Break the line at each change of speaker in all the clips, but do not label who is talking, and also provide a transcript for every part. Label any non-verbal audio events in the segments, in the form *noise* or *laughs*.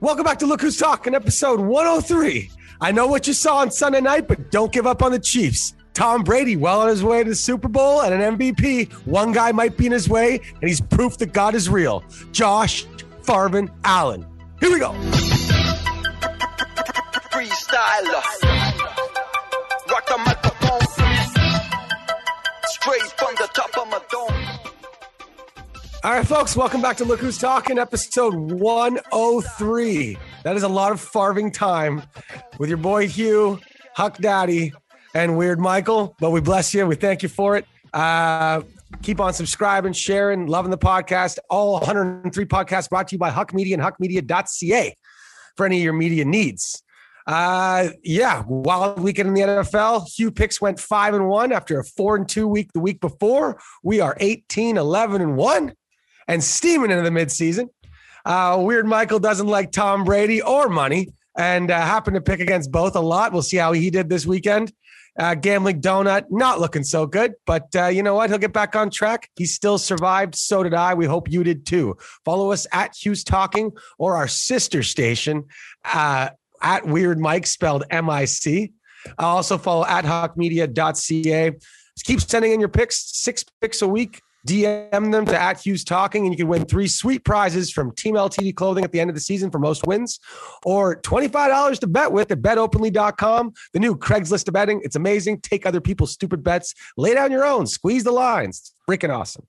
Welcome back to Look Who's Talking, episode 103. I know what you saw on Sunday night, but don't give up on the Chiefs. Tom Brady, well on his way to the Super Bowl and an MVP. One guy might be in his way, and he's proof that God is real. Josh Farvin Allen. Here we go.
Freestyler.
All right, folks, welcome back to Look Who's Talking, episode 103. That is a lot of farving time with your boy Hugh, Huck Daddy, and Weird Michael. But we bless you. We thank you for it. Uh, keep on subscribing, sharing, loving the podcast. All 103 podcasts brought to you by Huck Media and huckmedia.ca for any of your media needs. Uh, yeah, wild weekend in the NFL. Hugh picks went five and one after a four and two week the week before. We are 18, 11 and one and steaming into the midseason. Uh, Weird Michael doesn't like Tom Brady or money and uh, happened to pick against both a lot. We'll see how he did this weekend. Uh, Gambling Donut, not looking so good, but uh, you know what? He'll get back on track. He still survived. So did I. We hope you did too. Follow us at Hughes Talking or our sister station uh, at Weird Mike, spelled M I C. Also follow at huckmedia.ca. Just keep sending in your picks, six picks a week. DM them to at Hughes Talking, and you can win three sweet prizes from Team LTD Clothing at the end of the season for most wins, or $25 to bet with at betopenly.com. The new Craigslist of betting. It's amazing. Take other people's stupid bets, lay down your own, squeeze the lines. It's freaking awesome.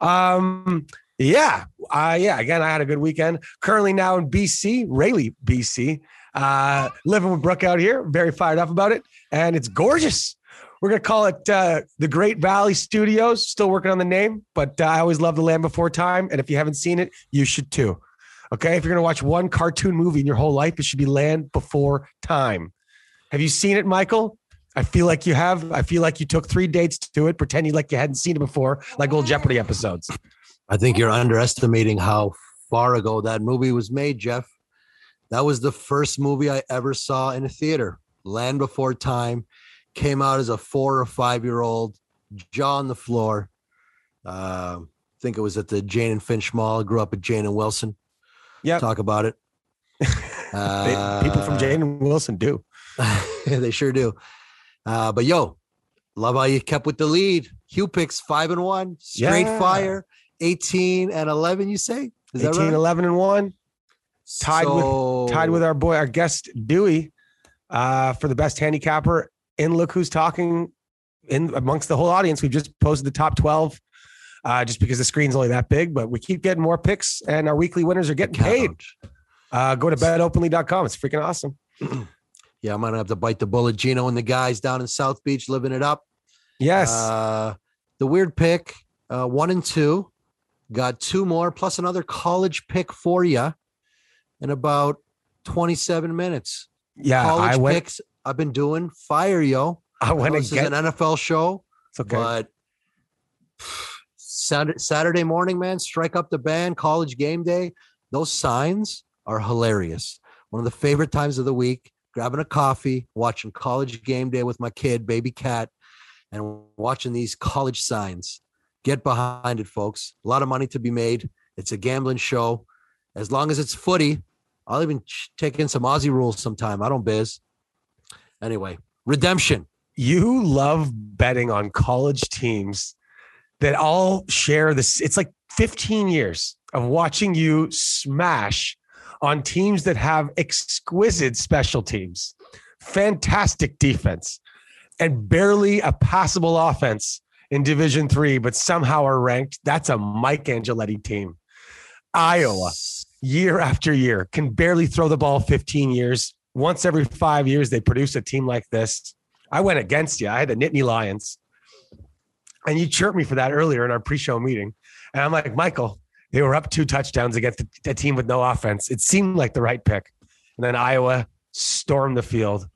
Um, yeah, uh, yeah. Again, I had a good weekend. Currently now in BC, Rayleigh, BC. Uh, living with Brooke out here. Very fired up about it, and it's gorgeous. We're gonna call it uh, the Great Valley Studios. Still working on the name, but uh, I always love the Land Before Time, and if you haven't seen it, you should too. Okay, if you're gonna watch one cartoon movie in your whole life, it should be Land Before Time. Have you seen it, Michael? I feel like you have. I feel like you took three dates to it, pretending like you hadn't seen it before, like old Jeopardy episodes.
I think you're underestimating how far ago that movie was made, Jeff. That was the first movie I ever saw in a theater. Land Before Time came out as a four or five year old, jaw on the floor. Uh, I think it was at the Jane and Finch Mall. I grew up at Jane and Wilson.
Yeah,
Talk about it. *laughs*
people from Jane and Wilson do. *laughs*
they sure do. Uh, but yo, love how you kept with the lead. Hugh picks five and one, straight
Yeah.
fire, 18 and 11, you say? Is
18,
that right?
11 and one. tied
So-
with tied with our boy, our guest Dewey, uh, for the best handicapper. And look who's talking in amongst the whole audience. We've just posted the top 12 uh, just because the screen's only that big, but we keep getting more picks and our weekly winners are getting paid. Uh, go to betopenly.com. It's freaking awesome. *clears throat*
Yeah, I'm gonna have to bite the bullet. Gino and the guys down in South Beach living it up.
Yes.
Uh, the weird pick, uh, one and two, got two more plus another college pick for you in about 27 minutes.
yeah.
college
I went,
picks I've been doing. Fire, yo.
I went
this is an NFL show,
It's okay.
but Saturday morning, man, strike up the band, college game day. Those signs are hilarious. One of the favorite times of the week, grabbing a coffee, watching college game day with my kid, baby cat, and watching these college signs. Get behind it, folks. A lot of money to be made. It's a gambling show. As long as it's footy, I'll even take in some Aussie rules sometime. I don't biz. Anyway, redemption.
you love betting on college teams that all share this. It's like 15 years of watching you smash on teams that have exquisite special teams, fantastic defense, and barely a passable offense in Division Three, but somehow are ranked. That's a Mike Angeletti team. Iowa, year after year, can barely throw the ball 15 years. Once every five years, they produce a team like this. I went against you. I had the Nittany Lions. And you chirped me for that earlier in our pre-show meeting. And I'm like, Michael, they were up two touchdowns against a, team with no offense. It seemed like the right pick. And then Iowa stormed the field.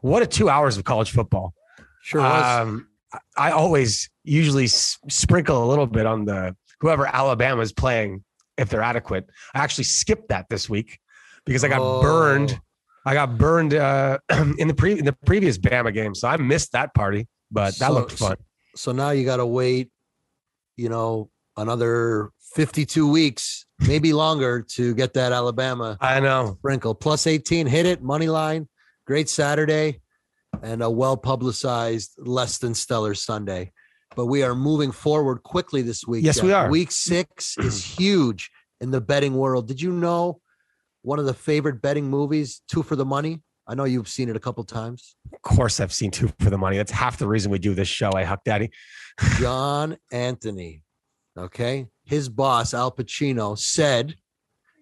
What a two hours of college football.
Sure was.
Um, I always usually sprinkle a little bit on the whoever Alabama is playing if they're adequate. I actually skipped that this week because I got
Oh.
burned. I got burned uh, *clears throat* in the pre in the previous Bama game, so I missed that party. But that
So-
looked fun.
So now you got to wait, you know, another 52 weeks maybe longer to get that Alabama
I know.
sprinkle. Plus 18, hit it, money line. Great Saturday and a well publicized, less than stellar Sunday. But we are moving forward quickly this week.
Yes, we are.
Week six is *clears throat* huge in the betting world. Did you know one of the favorite betting movies, Two for the Money? I know you've seen it a couple times.
Of course, I've seen two for the money. That's half the reason we do this show. I Huck Daddy. *laughs*
John Anthony, okay, his boss, Al Pacino, said,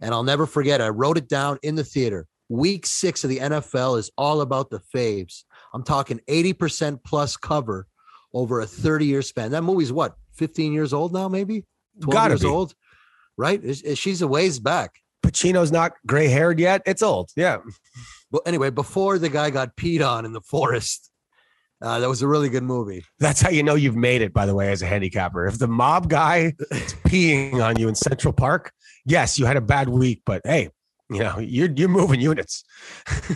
and I'll never forget, I wrote it down in the theater. Week six of the NFL is all about the faves. I'm talking 80% plus cover over a 30 year span. That movie's what, 15 years old now, maybe? 12
Gotta
years
be.
old, right? She's a ways back.
Pacino's not gray haired yet. It's old. Yeah.
But anyway, before the guy got peed on in the forest, uh, that was a really good movie.
That's how you know you've made it, by the way, as a handicapper. If the mob guy is peeing on you in Central Park, yes, you had a bad week, but hey, you know, you're you're moving units.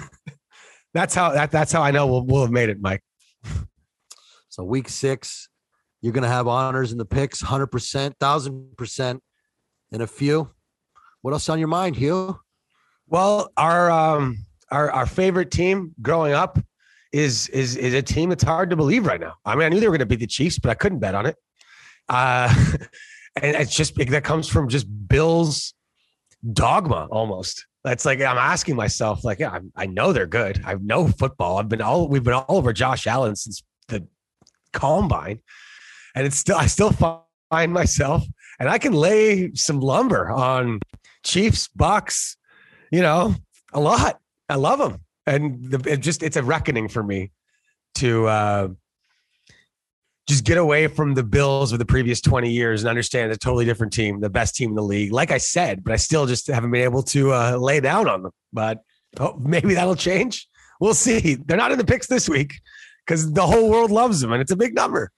*laughs* that's how that that's how I know we'll we'll have made it, Mike.
So week six, you're gonna have honors in the picks, hundred percent, thousand percent, in a few. What else on your mind, Hugh?
Well, our um our our favorite team growing up is is is a team that's hard to believe right now. I mean, I knew they were going to beat the Chiefs, but I couldn't bet on it. Uh, *laughs* and it's just that comes from just Bills dogma almost. That's like I'm asking myself, like, yeah, I, I know they're good. I know football. I've been all we've been all over Josh Allen since the combine, and it's still I still find myself, and I can lay some lumber on Chiefs, Bucks, you know, a lot. I love them, and the, it just it's a reckoning for me to uh, just get away from the Bills of the previous twenty years and understand a totally different team, the best team in the league. Like I said, but I still just haven't been able to uh, lay down on them. But oh, maybe that'll change. We'll see. They're not in the picks this week because the whole world loves them, and it's a big number.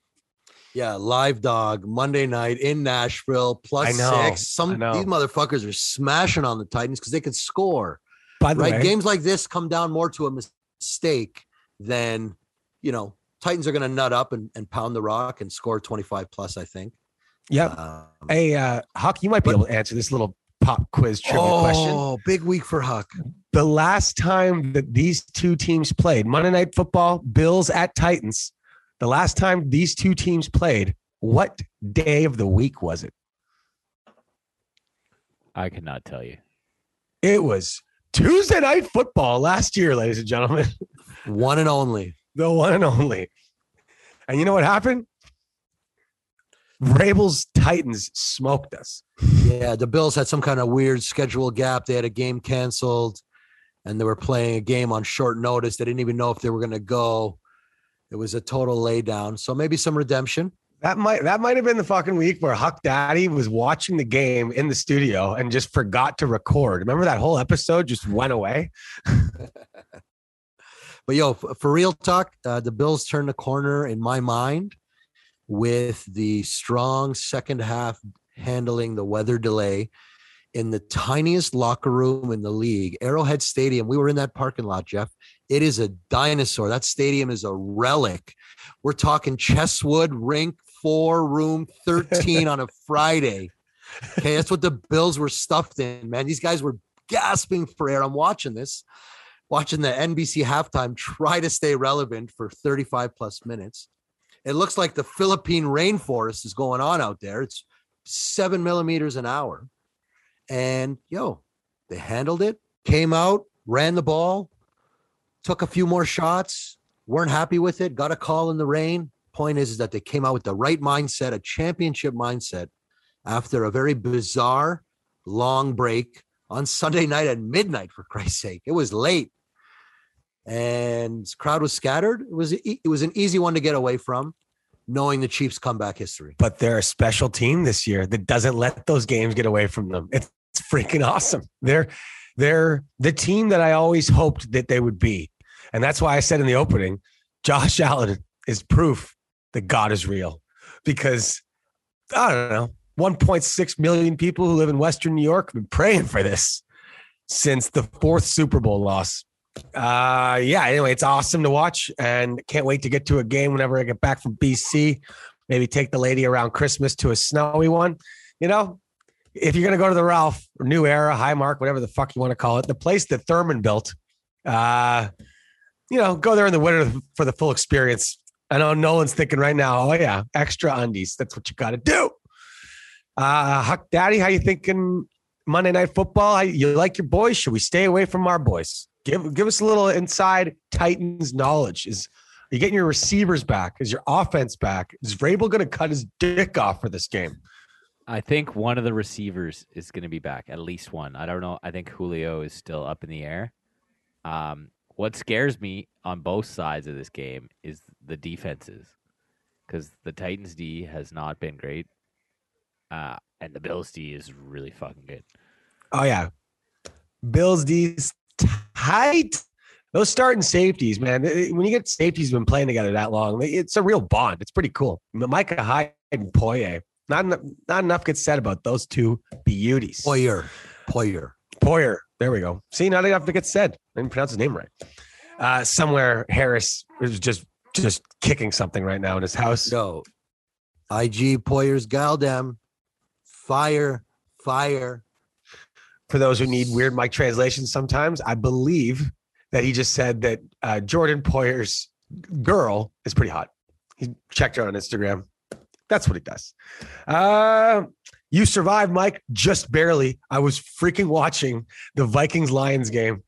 Yeah, live dog Monday night in Nashville, plus
I know,
six. Some
I know.
these motherfuckers are smashing on the Titans because they could score.
By the
Right,
way,
games like this come down more to a mistake than you know. Titans are going to nut up and, and pound the rock and score 25 plus. I think.
yeah.
Um,
Hey, uh, Huck, you might be able to answer this little pop quiz trivia question.
oh, big week for Huck.
the last time that these two teams played Monday Night Football, Bills at Titans, the last time these two teams played, what day of the week was it?
I cannot tell you.
It was Tuesday Night Football last year, ladies and gentlemen, *laughs*
One and only.
the one and only. And you know what happened? Vrabel's Titans smoked us.
Yeah, the Bills had some kind of weird schedule gap. They had a game canceled and they were playing a game on short notice. They didn't even know if they were going to go. It was a total laydown. So maybe some redemption.
That might that might have been the fucking week where Huck Daddy was watching the game in the studio and just forgot to record. Remember that whole episode just went away? *laughs*
But yo, for real talk, uh, the Bills turned the corner in my mind with the strong second half handling the weather delay in the tiniest locker room in the league, Arrowhead Stadium. We were in that parking lot, Jeff. It is a dinosaur. That stadium is a relic. We're talking Chesswood Rink, four room 13 on a Friday. Okay, that's what the Bills were stuffed in, man. These guys were gasping for air. I'm watching this watching the NBC halftime try to stay relevant for 35 plus minutes. It looks like the Philippine rainforest is going on out there. It's seven millimeters an hour. And yo, they handled it, came out, ran the ball, took a few more shots, weren't happy with it, got a call in the rain. Point is, is that they came out with the right mindset, a championship mindset after a very bizarre long break on Sunday night at midnight, for Christ's sake. It was late and crowd was scattered. It was it was an easy one to get away from, knowing the Chiefs' comeback history.
But they're a special team this year that doesn't let those games get away from them. It's freaking awesome. They're they're the team that I always hoped that they would be. And that's why I said in the opening, Josh *laughs* Allen is proof that God is real. Because I don't know, 1.6 million people who live in Western New York have been praying for this since the fourth Super Bowl loss. Uh yeah, anyway, it's awesome to watch and can't wait to get to a game whenever I get back from BC. Maybe take the lady around Christmas to a snowy one. You know, if you're gonna go to the Ralph New Era, Highmark, whatever the fuck you want to call it, the place that Thurman built, uh, you know, go there in the winter for the full experience. I know Nolan's thinking right now, oh yeah, extra undies. That's what you got to do. Uh, Huck Daddy, how you thinking Monday Night Football? You like your boys? Should we stay away from our boys? Give give us a little inside Titans knowledge. Is are you getting your receivers back? Is your offense back? Is Vrabel going to cut his dick off for this game?
I think one of the receivers is going to be back, at least one. I don't know. I think Julio is still up in the air. Um, what scares me on both sides of this game is the defenses, because the Titans D has not been great, uh, and the Bills D is really fucking good.
Oh yeah, Bills D's tight. Those starting safeties, man. When you get safeties been playing together that long, it's a real bond. It's pretty cool. Micah Hyde and Poye. Not enough, not enough gets said about those two beauties.
Poyer, Poyer,
Poyer. There we go. See, not enough to get said. I didn't pronounce his name right. Uh, somewhere Harris is just just kicking something right now in his house.
No, IG Poyer's Galdem, fire, fire.
For those who need weird mic translations, sometimes I believe that he just said that uh, Jordan Poyer's girl is pretty hot. He checked her on Instagram. That's what he does. Uh, you survived, Mike, just barely. I was freaking watching the Vikings Lions game.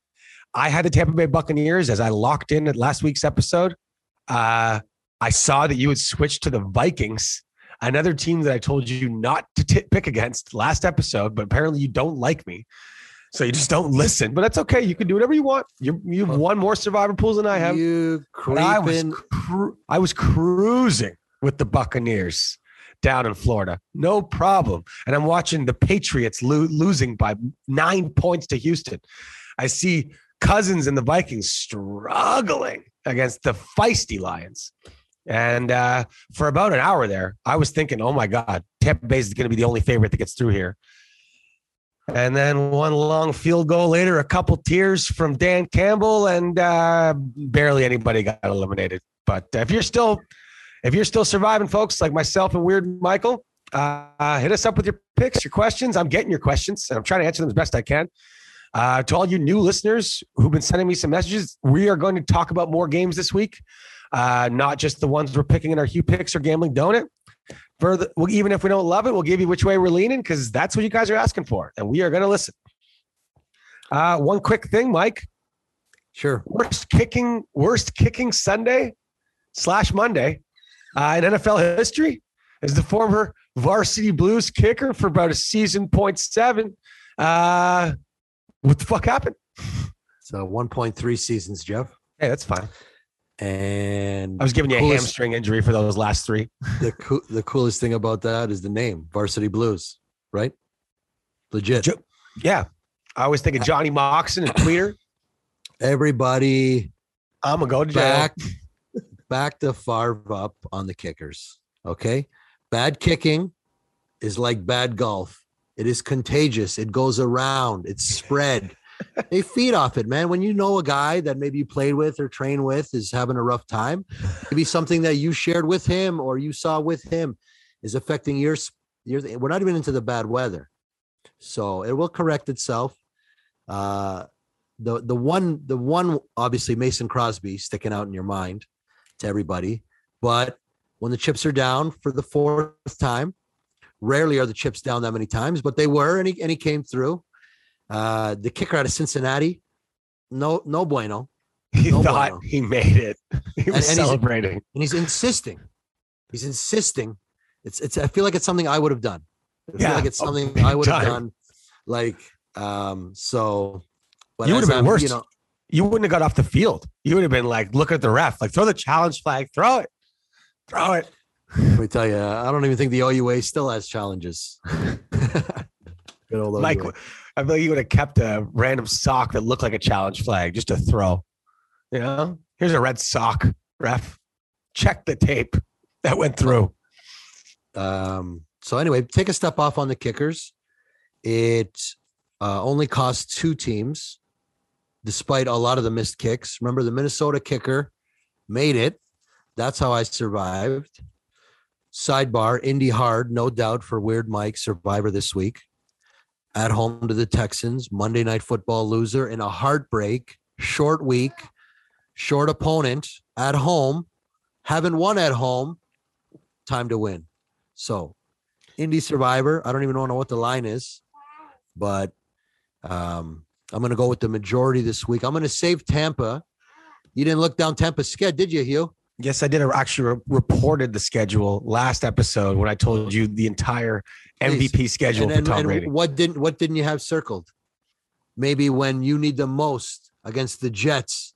I had the Tampa Bay Buccaneers as I locked in at last week's episode. Uh, I saw that you had switched to the Vikings, another team that I told you not to t- pick against last episode, but apparently you don't like me. So you just don't listen, but that's okay. You can do whatever you want. You you've won more survivor pools than I have.
You
I was cru- I was cruising with the Buccaneers down in Florida, no problem. And I'm watching the Patriots lo- losing by nine points to Houston. I see Cousins and the Vikings struggling against the feisty Lions. And uh, for about an hour there, I was thinking, oh my God, Tampa Bay is going to be the only favorite that gets through here. And then one long field goal later, a couple tears from Dan Campbell, and uh, barely anybody got eliminated. But if you're still, if you're still surviving, folks like myself and Weird Michael, uh, hit us up with your picks, your questions. I'm getting your questions, and I'm trying to answer them as best I can. Uh, to all you new listeners who've been sending me some messages, we are going to talk about more games this week, uh, not just the ones we're picking in our Hugh picks or gambling donut. Further, well, even if we don't love it, we'll give you which way we're leaning because that's what you guys are asking for, and we are going to listen. Uh, one quick thing, Mike.
Sure.
Worst kicking, worst kicking Sunday slash Monday uh, in NFL history as the former varsity Blues kicker for about a season point seven. Uh, what the fuck happened?
So 1.3 seasons, Jeff.
Hey, that's fine.
And
I was giving you a hamstring injury for those last three.
the coo- the coolest thing about that is the name, Varsity Blues, right? Legit.
Jo- Yeah. I always think of Johnny Moxon and Tweeder.
Everybody
I'm gonna go to jail.
Back the Favre up on the kickers. Okay. Bad kicking is like bad golf. It is contagious. It goes around. It's spread. *laughs* they feed off it, man. When you know a guy that maybe you played with or trained with is having a rough time, maybe something that you shared with him or you saw with him is affecting your your. We're not even into the bad weather, so it will correct itself. Uh, the the one the one obviously Mason Crosby sticking out in your mind to everybody, but when the chips are down for the fourth time, rarely are the chips down that many times, but they were, and he and he came through. Uh, the kicker out of Cincinnati, no no bueno, *laughs*
He
No
thought
bueno.
he made it. *laughs* He was
And- and he's-
celebrating.
and he's insisting. He's insisting. It's it's. I feel like it's something I would have done. I feel
Yeah,
like it's something I would have *laughs* done. Like um, so. But
You would have been
I'm,
worse.
You know,
you wouldn't have got off the field. You would have been like, look at the ref, like throw the challenge flag, throw it, throw it.
Let me tell you, I don't even think the OUA still has challenges. *laughs* Good old
Mike,
OUA.
I feel like you would have kept a random sock that looked like a challenge flag just to throw. You know, here's a red sock, ref. Check the tape that went through.
Um, so anyway, take a step off on the kickers. It uh, only cost two teams, despite a lot of the missed kicks. Remember, the Minnesota kicker made it. That's how I survived. Sidebar: Indy hard, no doubt for Weird Mike Survivor this week. at home to the Texans, Monday night football loser in a heartbreak, short week, short opponent at home, haven't won at home, time to win. So, Indy Survivor, I don't even know what the line is, but um, I'm going to go with the majority this week. I'm going to save Tampa. You didn't look down Tampa's schedule, did you, Hugh?
Yes, I did. I actually re- reported the schedule last episode when I told you the entire MVP schedule
And,
for Tom
and
Brady.
what didn't what didn't you have circled? Maybe when you need the most against the Jets.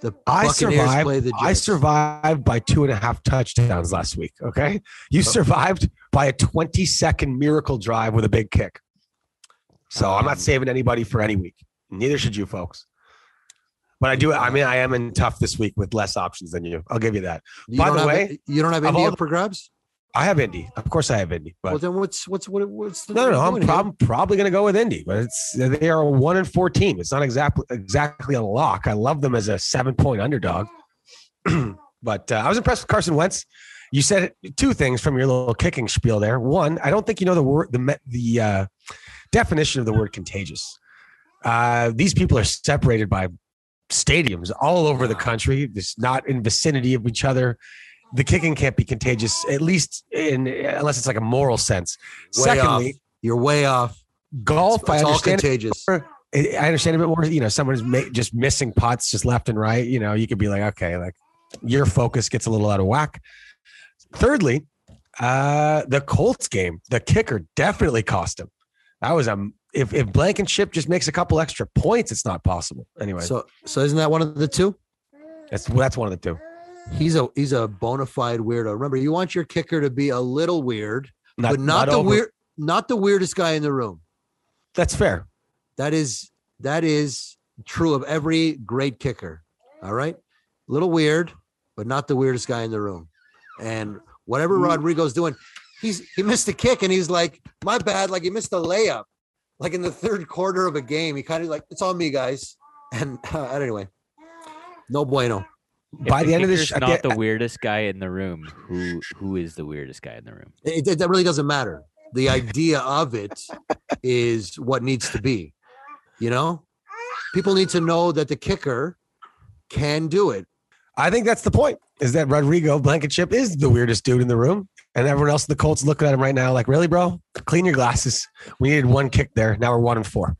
The
I
Buccaneers
survived.
play the Jets.
I survived by two and a half touchdowns last week. Okay, you
Oh.
survived by a 20 second miracle drive with a big kick. So I'm
Um,
not saving anybody for any week. Neither should you, folks. But I do. I mean, I am in tough this week with less options than you. I'll give you that.
You
by the way,
you don't have
all
up for grabs.
I have Indy. Of course, I have Indy. But
well, then what's what's what, what's the
No, no, no.
what are
I'm, prob- I'm probably going to go with Indy, but it's they are a one and four team. It's not exactly exactly a lock. I love them as a seven point underdog, *clears throat* but uh, I was impressed with Carson Wentz. You said two things from your little kicking spiel there. One, I don't think you know the word the the uh, definition of the word contagious. Uh, these people are separated by stadiums all over the country. It's not in vicinity of each other. The kicking can't be contagious, at least in unless it's like a moral sense.
Way
Secondly,
off. You're way off.
golf
It's
i
all
understand
contagious.
i I understand a bit more you know someone is ma- just missing putts just left and right you know you could be like okay like your focus gets a little out of whack thirdly uh the colts game the kicker definitely cost him that was a if, if blankenship just makes a couple extra points it's not possible anyway
So so isn't that one of the two?
that's that's one of the two
He's a he's a bona fide weirdo. Remember, you want your kicker to be a little weird, but not, the
over-
weird, not the weirdest guy in the room.
that's fair
That is that is true of every great kicker. All right, a little weird, but not the weirdest guy in the room. And whatever mm. Rodrigo's doing, he's he missed a kick and he's like, my bad. Like he missed a layup, like in the third quarter of a game. He kind of like it's on me, guys. And uh, anyway, no bueno.
If
by the, end of this
kicker's
sh-
not
at
the weirdest guy in the room. Who who is the weirdest guy in the room?
It, it- that really doesn't matter. The idea of it is what needs to be. You know, people need to know that the kicker can do it.
I think that's the point. Is that Rodrigo Blankenship is the weirdest dude in the room, and everyone else in the Colts looking at him right now like, really, bro? Clean your glasses. We needed one kick there. Now we're one and four.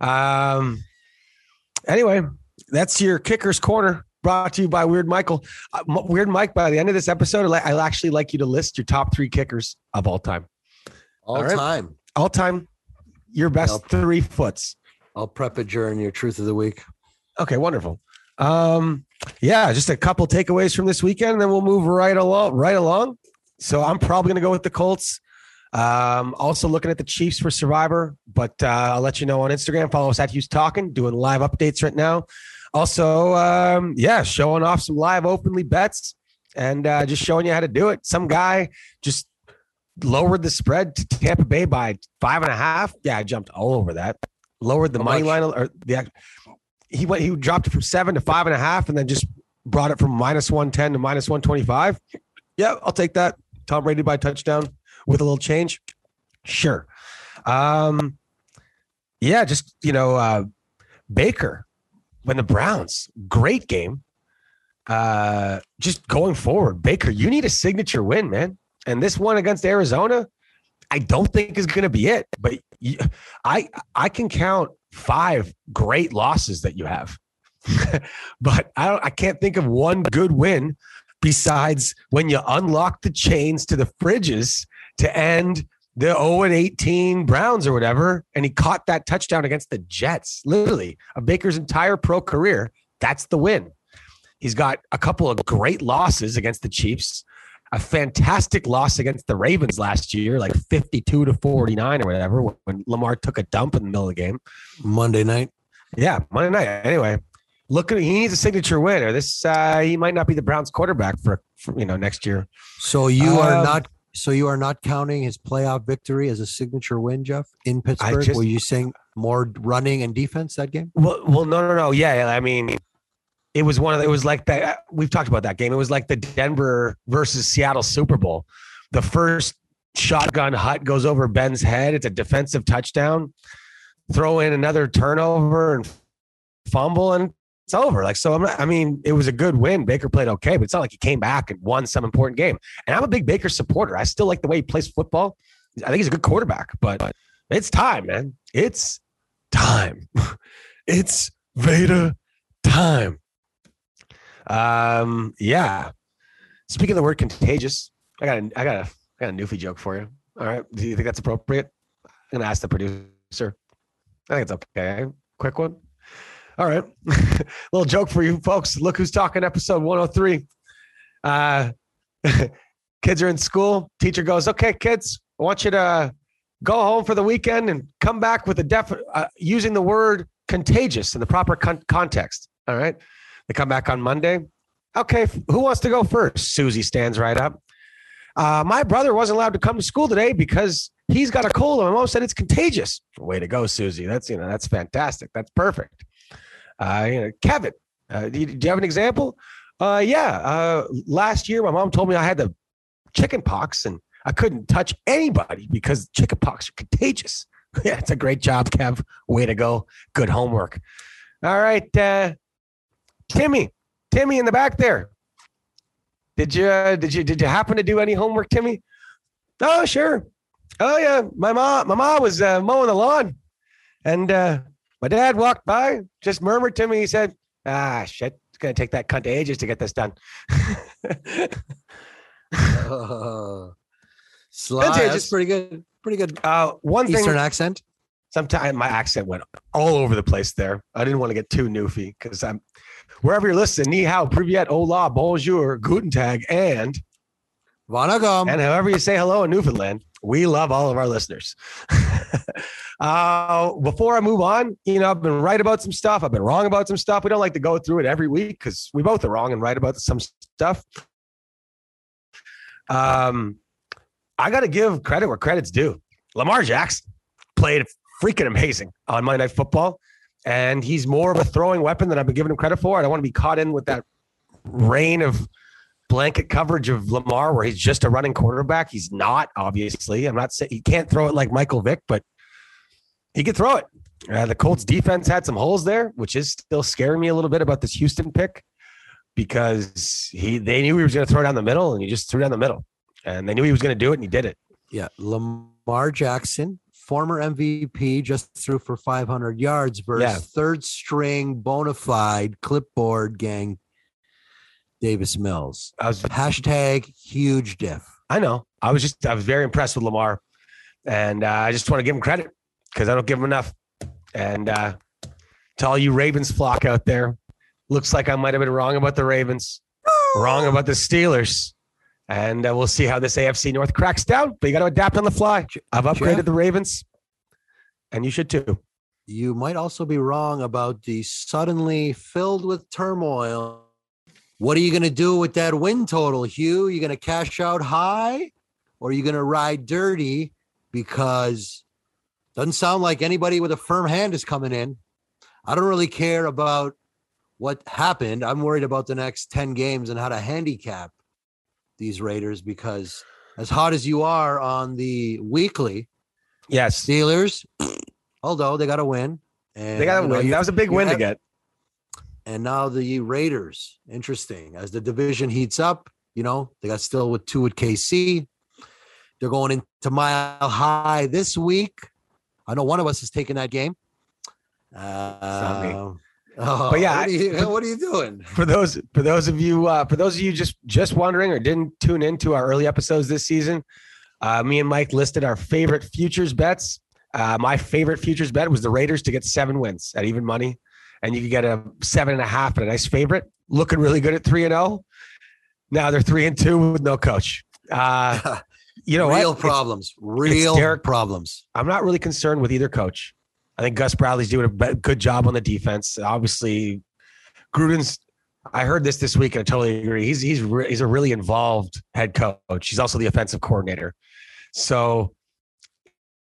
Um. Anyway, that's your kicker's corner. Brought to you by Weird Michael. Uh, Weird Mike. By the end of this episode, I'd actually like you to list your top three kickers of all time.
All,
All right.
time.
All time, your best
Yep.
three foots.
I'll prep it during your truth of the week.
Okay, wonderful. Um, yeah, just a couple takeaways from this weekend, and then we'll move right along. Right along. So I'm probably going to go with the Colts. Um, also looking at the Chiefs for Survivor, but uh, I'll let you know on Instagram. Follow us at Hughes Talking, doing live updates right now. Also, um, yeah, showing off some live openly bets and uh, just showing you how to do it. Some guy just lowered the spread to Tampa Bay by five and a half. Yeah, I jumped all over that. Lowered the
How
money
much?
line or the he went he dropped it from seven to five and a half and then just brought it from minus 110 to minus 125 yeah i'll take that tom brady by touchdown with a little change? Sure. Um yeah just you know uh baker when the browns great game. Uh just going forward baker you need a signature win man. And this one against arizona i don't think is going to be it but you, i i can count five great losses that you have. *laughs* But i don't i can't think of one good win besides when you unlock the chains to the fridges to end the 0 and 18 Browns or whatever, and he caught that touchdown against the Jets. Literally, a Baker's entire pro career, that's the win. He's got a couple of great losses against the Chiefs, a fantastic loss against the Ravens last year, like 52 to 49 or whatever, when Lamar took a dump in the middle of the game.
Monday night.
Yeah, Monday night. Anyway, look at him. he needs a signature win, or this uh, he might not be the Browns quarterback for, for you know next year.
So you are
Um,
not. So you are not counting his playoff victory as a signature win, Jeff, in Pittsburgh.
just-
Were you saying more running and defense that game?
Well, well, no, no, no. Yeah, I mean, it was one of the, it was like that. uh, We've talked about that game. It was like the Denver versus Seattle Super Bowl. The first shotgun hut goes over Ben's head. It's a defensive touchdown. Throw in another turnover and fumble, and it's over. Like so, not, I mean, it was a good win. Baker played okay, but it's not like he came back and won some important game. And I'm a big Baker supporter. I still like the way he plays football. I think he's a good quarterback, but it's time, man. It's time. *laughs* it's Vader time. Um, yeah. Speaking of the word contagious, I got a, I got a, I got a Newfie joke for you. All right. Do you think that's appropriate? I'm gonna ask the producer. I think it's okay. Quick one. All right. *laughs* Little joke for you folks. Look who's talking, episode 103. Uh *laughs* kids are in school. Teacher goes, Okay, kids, I want you to go home for the weekend and come back with a def uh, using the word contagious in the proper con- context. All right. They come back on Monday. Okay, who wants to go first? Susie stands right up. Uh, my brother wasn't allowed to come to school today because he's got a cold. And my mom said it's contagious. Way to go, Susie. That's you know that's fantastic. That's perfect. Uh, you know, Kevin, uh, do, you, do you have an example? Uh, yeah. Uh, last year, my mom told me I had the chicken pox and I couldn't touch anybody because chicken pox are contagious. *laughs* yeah, it's a great job, Kev. Way to go. Good homework. All right, uh, Timmy, Timmy in the back there. Did you uh, did you did you happen to do any homework, Timmy? Oh, sure. Oh yeah, my mom my mom was mowing the lawn, and my dad walked by, just murmured to me. He said, "Ah, shit, it's gonna take that cunt ages to get this done." *laughs*
Uh, Sly, that's pretty good. Pretty good
uh, one thing
Eastern accent.
sometimes my accent went all over the place there. I didn't want to get too newfie because I'm wherever you're listening, ni hao, privyet, hola, bonjour, guten tag, and
Vanakkam.
and however you say hello in Newfoundland, we love all of our listeners. *laughs* uh, before I move on, you know, I've been right about some stuff. I've been wrong about some stuff. We don't like to go through it every week because we both are wrong and right about some stuff. Um, I got to give credit where credit's due. Lamar Jackson played freaking amazing on Monday Night Football, and he's more of a throwing weapon than I've been giving him credit for. I don't want to be caught in with that reign of blanket coverage of Lamar where he's just a running quarterback. He's not, obviously. I'm not saying he can't throw it like Michael Vick, but he can throw it. Uh, the Colts defense had some holes there, which is still scaring me a little bit about this Houston pick because he they knew he was going to throw down the middle and he just threw down the middle. And they knew he was going to do it and he did it.
Yeah, Lamar Jackson, former MVP, just threw for 500 yards versus
Yeah.
third string bona fide clipboard gang Davis Mills.
I was
Hashtag huge diff.
I know. I was just I was very impressed with Lamar, and uh, I just want to give him credit because I don't give him enough. And uh, to all you Ravens flock out there, looks like I might have been wrong about the Ravens, wrong about the Steelers, and uh, we'll see how this AFC North cracks down. But you got to adapt on the fly. I've upgraded
Jeff?
the Ravens, and you should too.
You might also be wrong about the suddenly filled with turmoil. What are you going to do with that win total, Hugh? You going to cash out high or are you going to ride dirty? Because doesn't sound like anybody with a firm hand is coming in. I don't really care about what happened. I'm worried about the next 10 games and how to handicap these Raiders because as hot as you are on the weekly,
Yes,
Steelers, *clears throat* although they got to win. And,
they got to
you know,
win.
you-
That was a big win to get.
And now the Raiders, interesting. As the division heats up, you know, they got still with two at KC. They're going into mile high this week. I know one of us is taking that game. Uh, oh,
But yeah,
what are, you, what are you doing?
for those for those of you uh, for those of you just just wondering or didn't tune into our early episodes this season, uh, me and Mike listed our favorite futures bets. Uh, my favorite futures bet was the Raiders to get seven wins at even money, and you could get a seven and a half and a nice favorite. Looking really good at three and zero. Now they're three and two with no coach. Uh, *laughs* you know
real
what? It's-
problems. Real
Derek-
problems.
I'm not really concerned with either coach. I think Gus Bradley's doing a good job on the defense. Obviously, Gruden's. I heard this this week, and I totally agree. He's he's re- he's a really involved head coach. He's also the offensive coordinator, so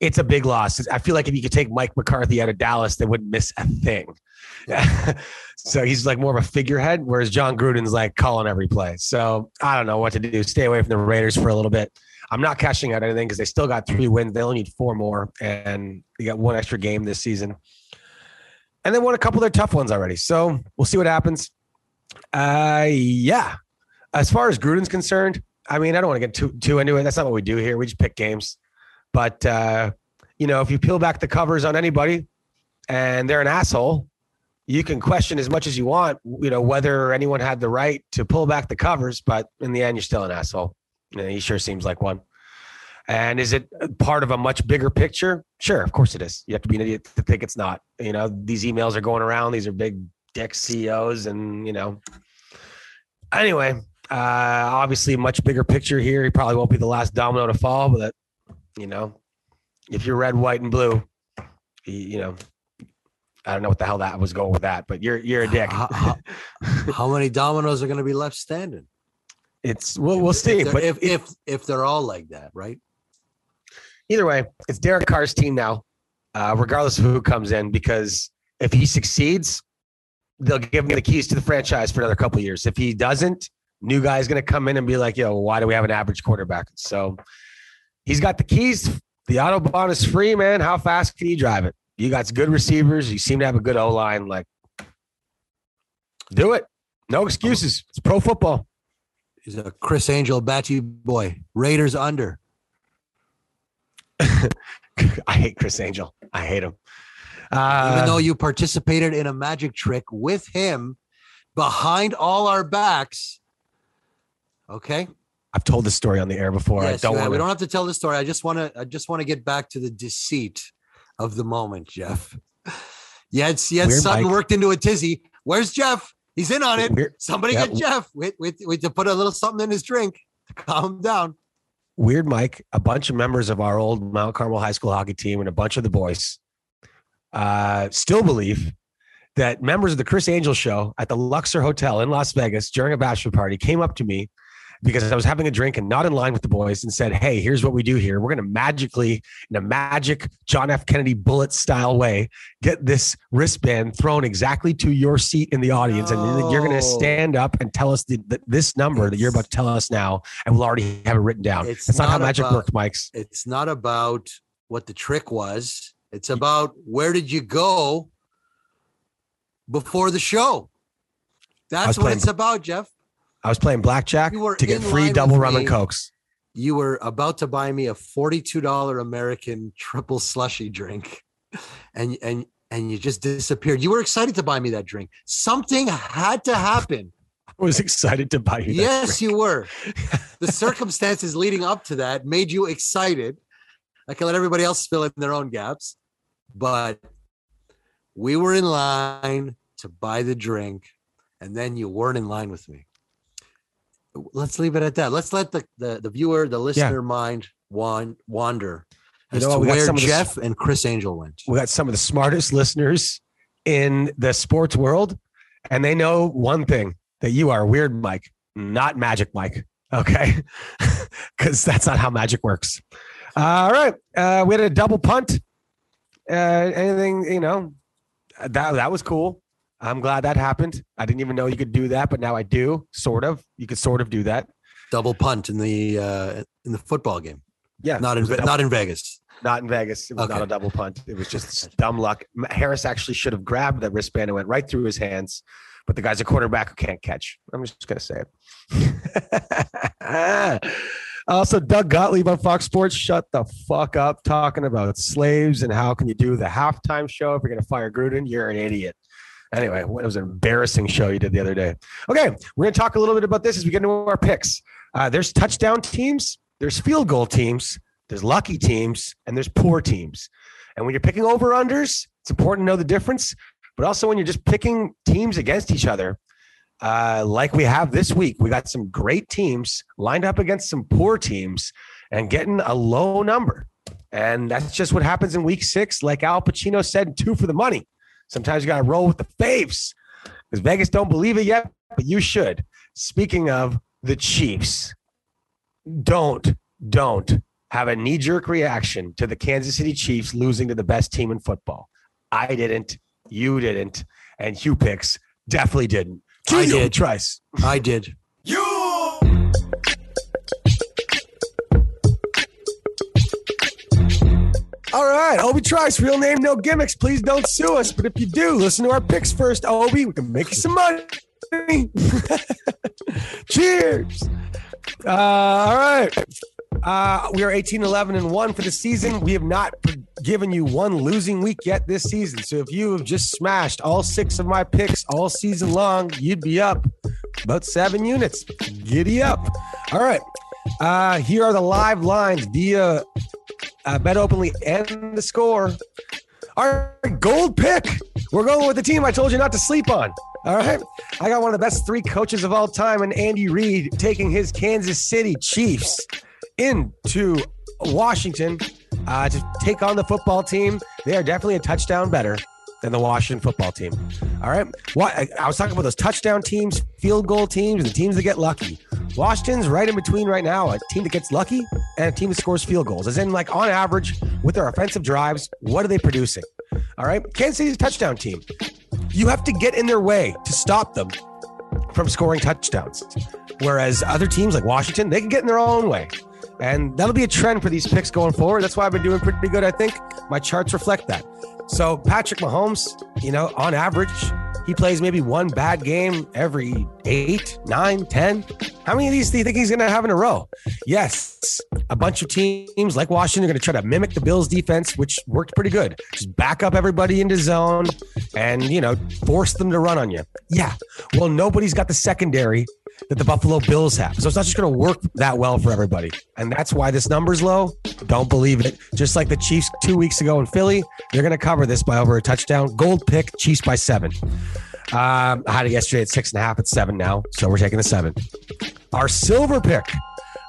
it's a big loss. I feel like if you could take Mike McCarthy out of Dallas, they wouldn't miss a thing. *laughs* so he's like more of a figurehead, whereas Jon Gruden's like calling every play. So I don't know what to do. Stay away from the Raiders for a little bit. I'm not cashing out anything because they still got three wins. They only need four more, and they got one extra game this season. And they won a couple of their tough ones already. So we'll see what happens. Uh, yeah. As far as Gruden's concerned, I mean, I don't want to get too too into it. That's not what we do here. We just pick games. But uh, you know, if you peel back the covers on anybody and they're an asshole, you can question as much as you want, you know, whether anyone had the right to pull back the covers, but in the end, you're still an asshole. And he sure seems like one. And is it part of a much bigger picture? Sure, of course it is. You have to be an idiot to think it's not. You know, these emails are going around. These are big dick CEOs, and you know. Anyway, uh, obviously, much bigger picture here. He probably won't be the last domino to fall, but you know, if you're red, white, and blue, you, you know, I don't know what the hell that was going with that, but you're you're a dick.
How, how- *laughs* how many dominoes are going to be left standing?
It's we'll we'll see.
If they're,
But
if, if if they're all like that, right?
either way, it's Derek Carr's team now, uh, regardless of who comes in, because if he succeeds, they'll give him the keys to the franchise for another couple of years. If he doesn't, new guy's going to come in and be like, "Yo, why do we have an average quarterback?" So he's got the keys. The autobahn is free, man. How fast can you drive it? You got good receivers. You seem to have a good O line. Like, do it. No excuses. It's pro football.
He's a Criss Angel Batty boy. Raiders under. *laughs*
I hate Criss Angel. I hate him. Uh,
Even though you participated in a magic trick with him behind all our backs. Okay.
I've told this story on the air before.
Yes,
I don't want
we don't have to tell the story. I just want to I just want to get back to the deceit of the moment, Jeff. *laughs* You had something
Mike.
worked into a tizzy. Where's Jeff? He's in on it.
Weird,
Somebody
Yeah.
get Jeff. Wait, wait, wait to put a little something in his drink to calm him down.
Weird Mike, a bunch of members of our old Mount Carmel High School hockey team and a bunch of the boys uh, still believe that members of the Criss Angel show at the Luxor Hotel in Las Vegas during a bachelor party came up to me because I was having a drink and not in line with the boys and said, Hey, here's what we do here. We're going to magically, in a magic John F. Kennedy bullet style way, get this wristband thrown exactly to your seat in the audience. And you're going to stand up and tell us the, the, this number that you're about to tell us now. And we'll already have it written down.
It's
That's not, how
not
magic
about-
works, Mike's.
It's not about what the trick was. It's about where did you go before the show. That's what
playing-
it's about, Jeff.
I was playing blackjack to get free double rum and cokes.
You were about to buy me a $42 American triple slushy drink, and and and you just disappeared. You were excited to buy me that drink. Something had to happen.
I was excited to buy you. that
yes,
drink.
you were. The *laughs* circumstances leading up to that made you excited. I can let everybody else fill in their own gaps, but we were in line to buy the drink, and then you weren't in line with me. Let's leave it at that. Let's let the the, the viewer, the listener mind wan, wander
You know
to where
of the-
Jeff and Criss Angel went.
we got some of the smartest listeners in the sports world, and they know one thing that you are weird, Mike, not magic, Mike. Okay, *laughs* because that's not how magic works. All right, uh, we had a double punt. Uh, anything you know that that was cool. I'm glad that happened. I didn't even know you could do that, but now I do. Sort of. You could sort of do that.
Double punt in the uh, in the football game,
Yeah,
not in
double-
not in Vegas.
Not in Vegas. It was not a double punt. It was just dumb luck. Harris actually should have grabbed that wristband and went right through his hands, but the guy's a quarterback who can't catch. I'm just going to say it. *laughs* also, Doug Gottlieb on Fox Sports, shut the fuck up talking about slaves and how can you do the halftime show if you're going to fire Gruden? You're an idiot. Anyway, it was an embarrassing show you did the other day. Okay, we're going to talk a little bit about this as we get into our picks. Uh, there's touchdown teams, there's field goal teams, there's lucky teams, and there's poor teams. And when you're picking over unders, it's important to know the difference. But also when you're just picking teams against each other, uh, like we have this week, we got some great teams lined up against some poor teams and getting a low number. And that's just what happens in week six. Like Al Pacino said, two for the money. Sometimes you got to roll with the faves because Vegas don't believe it yet, but you should. Speaking of the Chiefs, don't, don't have a knee jerk reaction to the Kansas City Chiefs losing to the best team in football. I didn't. You didn't. And Hugh Picks definitely didn't.
I did.
Trice.
I did.
All right, Obi Trice, real name, no gimmicks. Please don't sue us. But if you do, listen to our picks first, Obi. We can make you some money. *laughs* Cheers. Uh, all right. Uh, we are 18, 11, and 1 for the season. We have not given you one losing week yet this season. So if you have just smashed all six of my picks all season long, you'd be up about seven units. Giddy up. All right. Uh, here are the live lines via uh, Bet Openly and the score. Our gold pick. We're going with the team I told you not to sleep on. All right. I got one of the best three coaches of all time, and Andy Reid taking his Kansas City Chiefs into Washington uh, to take on the football team. They are definitely a touchdown better than the Washington football team. All right. What I was talking about those touchdown teams, field goal teams, the teams that get lucky. Washington's right in between right now, a team that gets lucky and a team that scores field goals. As in, like on average, with their offensive drives, what are they producing? All right. Kansas City's a touchdown team. You have to get in their way to stop them from scoring touchdowns. Whereas other teams like Washington, they can get in their own way. And that'll be a trend for these picks going forward. That's why I've been doing pretty good, I think. My charts reflect that. So, Patrick Mahomes, you know, on average, he plays maybe one bad game every eight, nine, ten. How many of these do you think he's going to have in a row? Yes, a bunch of teams like Washington are going to try to mimic the Bills' defense, which worked pretty good. Just back up everybody into zone and, you know, force them to run on you. Yeah. Well, nobody's got the secondary that the Buffalo Bills have. So it's not just going to work that well for everybody. And that's why this number's low. Don't believe it. Just like the Chiefs two weeks ago in Philly, they're going to cover this by over a touchdown. Gold pick, Chiefs by seven. Um, I had it yesterday at six and a half. at seven now. So we're taking the seven. Our silver pick,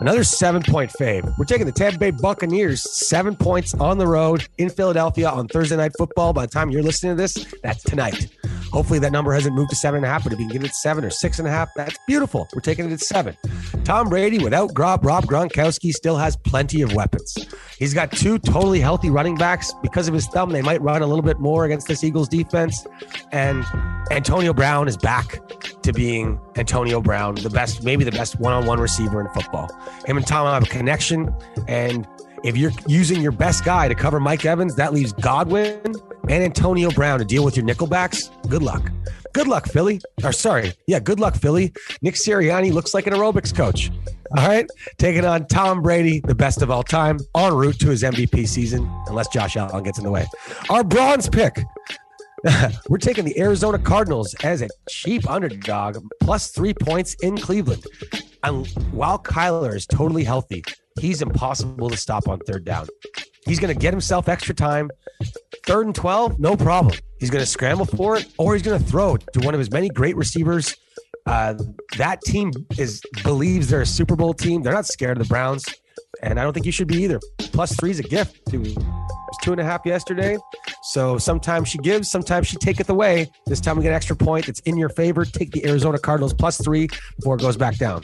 another seven point fave. We're taking the Tampa Bay Buccaneers, seven points on the road in Philadelphia on Thursday Night Football. By the time you're listening to this, that's tonight. Hopefully that number hasn't moved to seven and a half, but if you can get it seven or six and a half, that's beautiful. We're taking it at seven. Tom Brady, without Rob, Rob Gronkowski, still has plenty of weapons. He's got two totally healthy running backs. Because of his thumb, they might run a little bit more against this Eagles defense. And Antonio Brown is back to being Antonio Brown, the best, maybe the best one on one receiver in football. Him and Tom have a connection. And if you're using your best guy to cover Mike Evans, that leaves Godwin and Antonio Brown to deal with your nickelbacks. Good luck. Good luck, Philly. Or sorry, yeah, good luck, Philly. Nick Sirianni looks like an aerobics coach. All right, taking on Tom Brady, the best of all time, en route to his MVP season, unless Josh Allen gets in the way. Our bronze pick. *laughs* We're taking the Arizona Cardinals as a cheap underdog, plus three points in Cleveland. And while Kyler is totally healthy, he's impossible to stop on third down. He's going to get himself extra time. Third and 12, no problem. He's going to scramble for it or he's going to throw it to one of his many great receivers. Uh, that team is believes they're a Super Bowl team. They're not scared of the Browns. And I don't think you should be either. Plus three is a gift. It was two and a half yesterday. So sometimes she gives, sometimes she taketh away. This time we get an extra point. It's in your favor. Take the Arizona Cardinals plus three before it goes back down.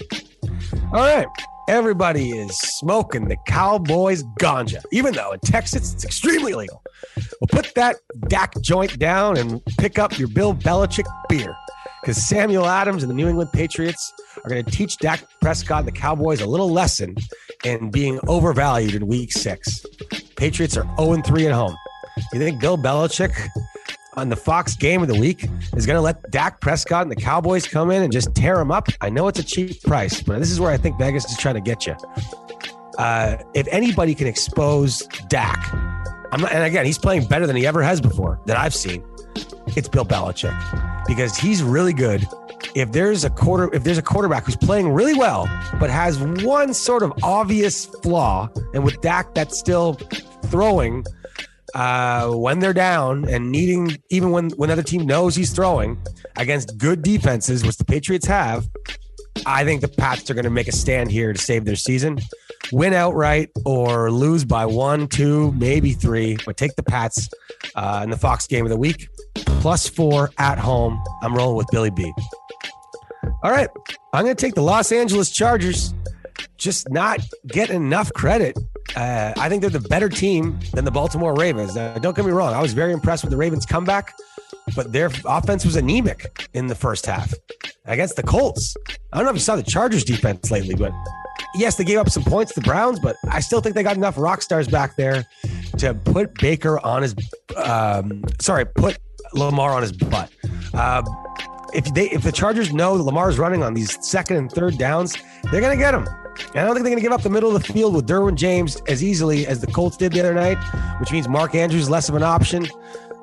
All right. Everybody is smoking the Cowboys ganja, even though in Texas it's extremely illegal. Well, put that Dak joint down and pick up your Bill Belichick beer because Samuel Adams and the New England Patriots are going to teach Dak Prescott and the Cowboys a little lesson in being overvalued in week six. Patriots are 0 3 at home. You think Bill Belichick on the Fox game of the week is going to let Dak Prescott and the Cowboys come in and just tear him up? I know it's a cheap price, but this is where I think Vegas is trying to get you. Uh, if anybody can expose Dak, I'm not, and again, he's playing better than he ever has before that I've seen. It's Bill Belichick because he's really good. If there's a quarter, if there's a quarterback who's playing really well but has one sort of obvious flaw, and with Dak that's still throwing uh, when they're down and needing, even when when the other team knows he's throwing against good defenses, which the Patriots have, I think the Pats are going to make a stand here to save their season, win outright or lose by one, two, maybe three, but take the Pats uh, in the Fox game of the week. Plus four at home. I'm rolling with Billy B. All right. I'm going to take the Los Angeles Chargers. Just not getting enough credit. Uh, I think they're the better team than the Baltimore Ravens. Don't get me wrong. I was very impressed with the Ravens' comeback, but their offense was anemic in the first half against the Colts. I don't know if you saw the Chargers defense lately, but yes, they gave up some points to the Browns, but I still think they got enough rock stars back there to put Baker on his, um, sorry, put Lamar on his butt. Uh, if they if the Chargers know that Lamar's running on these second and third downs, they're gonna get him. And I don't think they're gonna give up the middle of the field with Derwin James as easily as the Colts did the other night, which means Mark Andrews less of an option.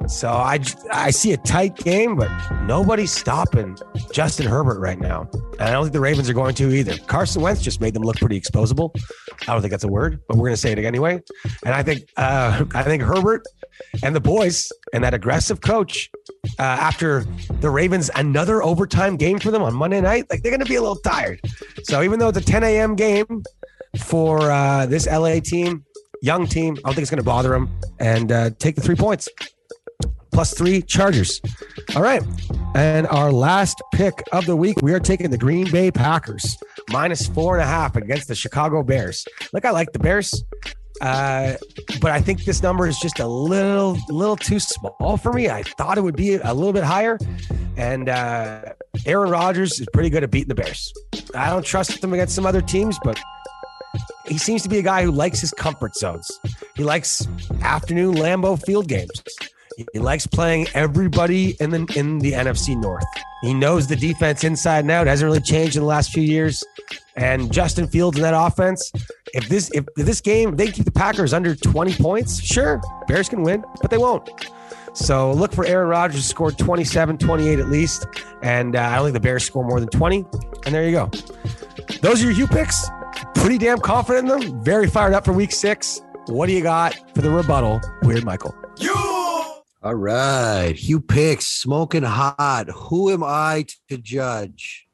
So I I see a tight game, but nobody's stopping Justin Herbert right now. And I don't think the Ravens are going to either. Carson Wentz just made them look pretty exposable. I don't think that's a word, but we're going to say it anyway. And I think uh, I think Herbert and the boys and that aggressive coach uh, after the Ravens another overtime game for them on Monday night, like they're going to be a little tired. So even though it's a 10 a.m. game for uh, this LA team, young team, I don't think it's going to bother them and uh, take the three points plus three Chargers. All right. And our last pick of the week, we are taking the Green Bay Packers minus four and a half against the Chicago Bears. Look, I like the Bears. Uh, but I think this number is just a little, little too small for me. I thought it would be a little bit higher. And uh, Aaron Rodgers is pretty good at beating the Bears. I don't trust them against some other teams, but he seems to be a guy who likes his comfort zones. He likes afternoon Lambeau Field games. He likes playing everybody in the in the NFC North. He knows the defense inside and out. It hasn't really changed in the last few years. And Justin Fields in that offense. If this if this game they keep the Packers under 20 points, sure, Bears can win, but they won't. So look for Aaron Rodgers to score 27, 28 at least. And uh, I don't think the Bears score more than 20. And there you go. Those are your Hugh picks. Pretty damn confident in them. Very fired up for week six. What do you got for the rebuttal, Weird Michael?
All right. Hugh picks smoking hot. Who am I to judge?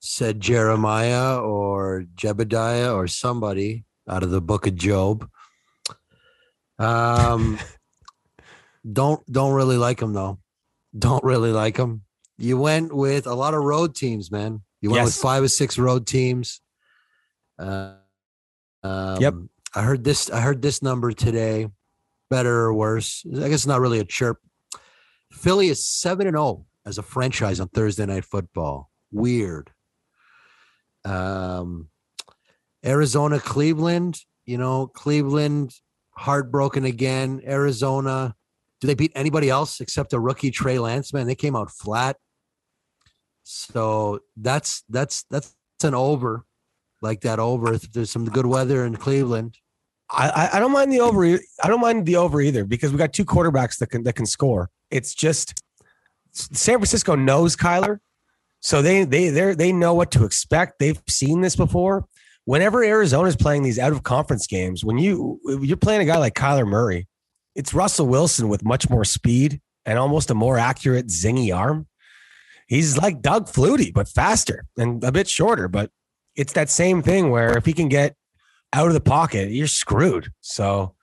Said Jeremiah or Jebediah or somebody out of the book of Job. Um *laughs* don't don't really like him though. Don't really like him. You went with a lot of road teams, man. You went with five or six road teams. Uh, um,
Yep.
I heard this. I heard this number today. Better or worse? I guess it's not really a chirp. Philly is seven and zero as a franchise on Thursday Night Football. Weird. Um, Arizona, Cleveland. You know, Cleveland heartbroken again. Arizona. Do they beat anybody else except a rookie Trey Lance? Man, they came out flat. So that's that's that's an over, like that over. If there's some good weather in Cleveland,
I, I- don't mind the over. I don't mind the over either because we got two quarterbacks that can that can score. It's just San Francisco knows Kyler, so they they they they know what to expect. They've seen this before. Whenever Arizona's playing these out of conference games, when you you're playing a guy like Kyler Murray, it's Russell Wilson with much more speed and almost a more accurate zingy arm. He's like Doug Flutie, but faster and a bit shorter. But it's that same thing where if he can get out of the pocket, you're screwed. So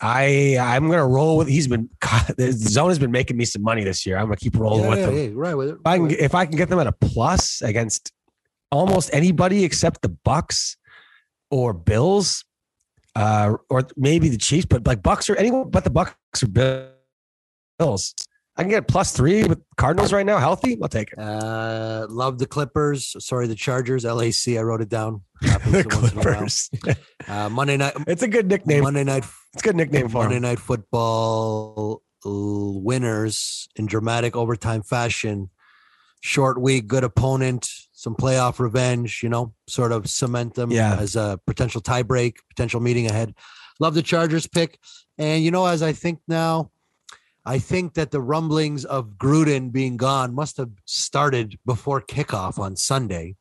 I I'm gonna roll with. He's been *laughs* the zone has been making me some money this year. I'm gonna keep rolling
yeah,
with
yeah,
them.
yeah, right with it.
If I can
right with it.
if I can get them at a plus against almost anybody except the Bucs or Bills, uh, or maybe the Chiefs, but like Bucs or anyone but the Bucs or Bills. I can get plus three with Cardinals right now, healthy. I'll take it.
Uh, love the Clippers. Sorry, the Chargers. LAC. I wrote it down. *laughs*
The
once in a while.
Clippers. *laughs*
Uh, Monday night.
It's a good nickname.
Monday night.
It's a good nickname for
Monday
him.
night football winners in dramatic overtime fashion. Short week, good opponent, some playoff revenge. You know, sort of cement them
Yeah.
as a potential tiebreak, potential meeting ahead. Love the Chargers pick, and you know, as I think now, I think that the rumblings of Gruden being gone must have started before kickoff on Sunday.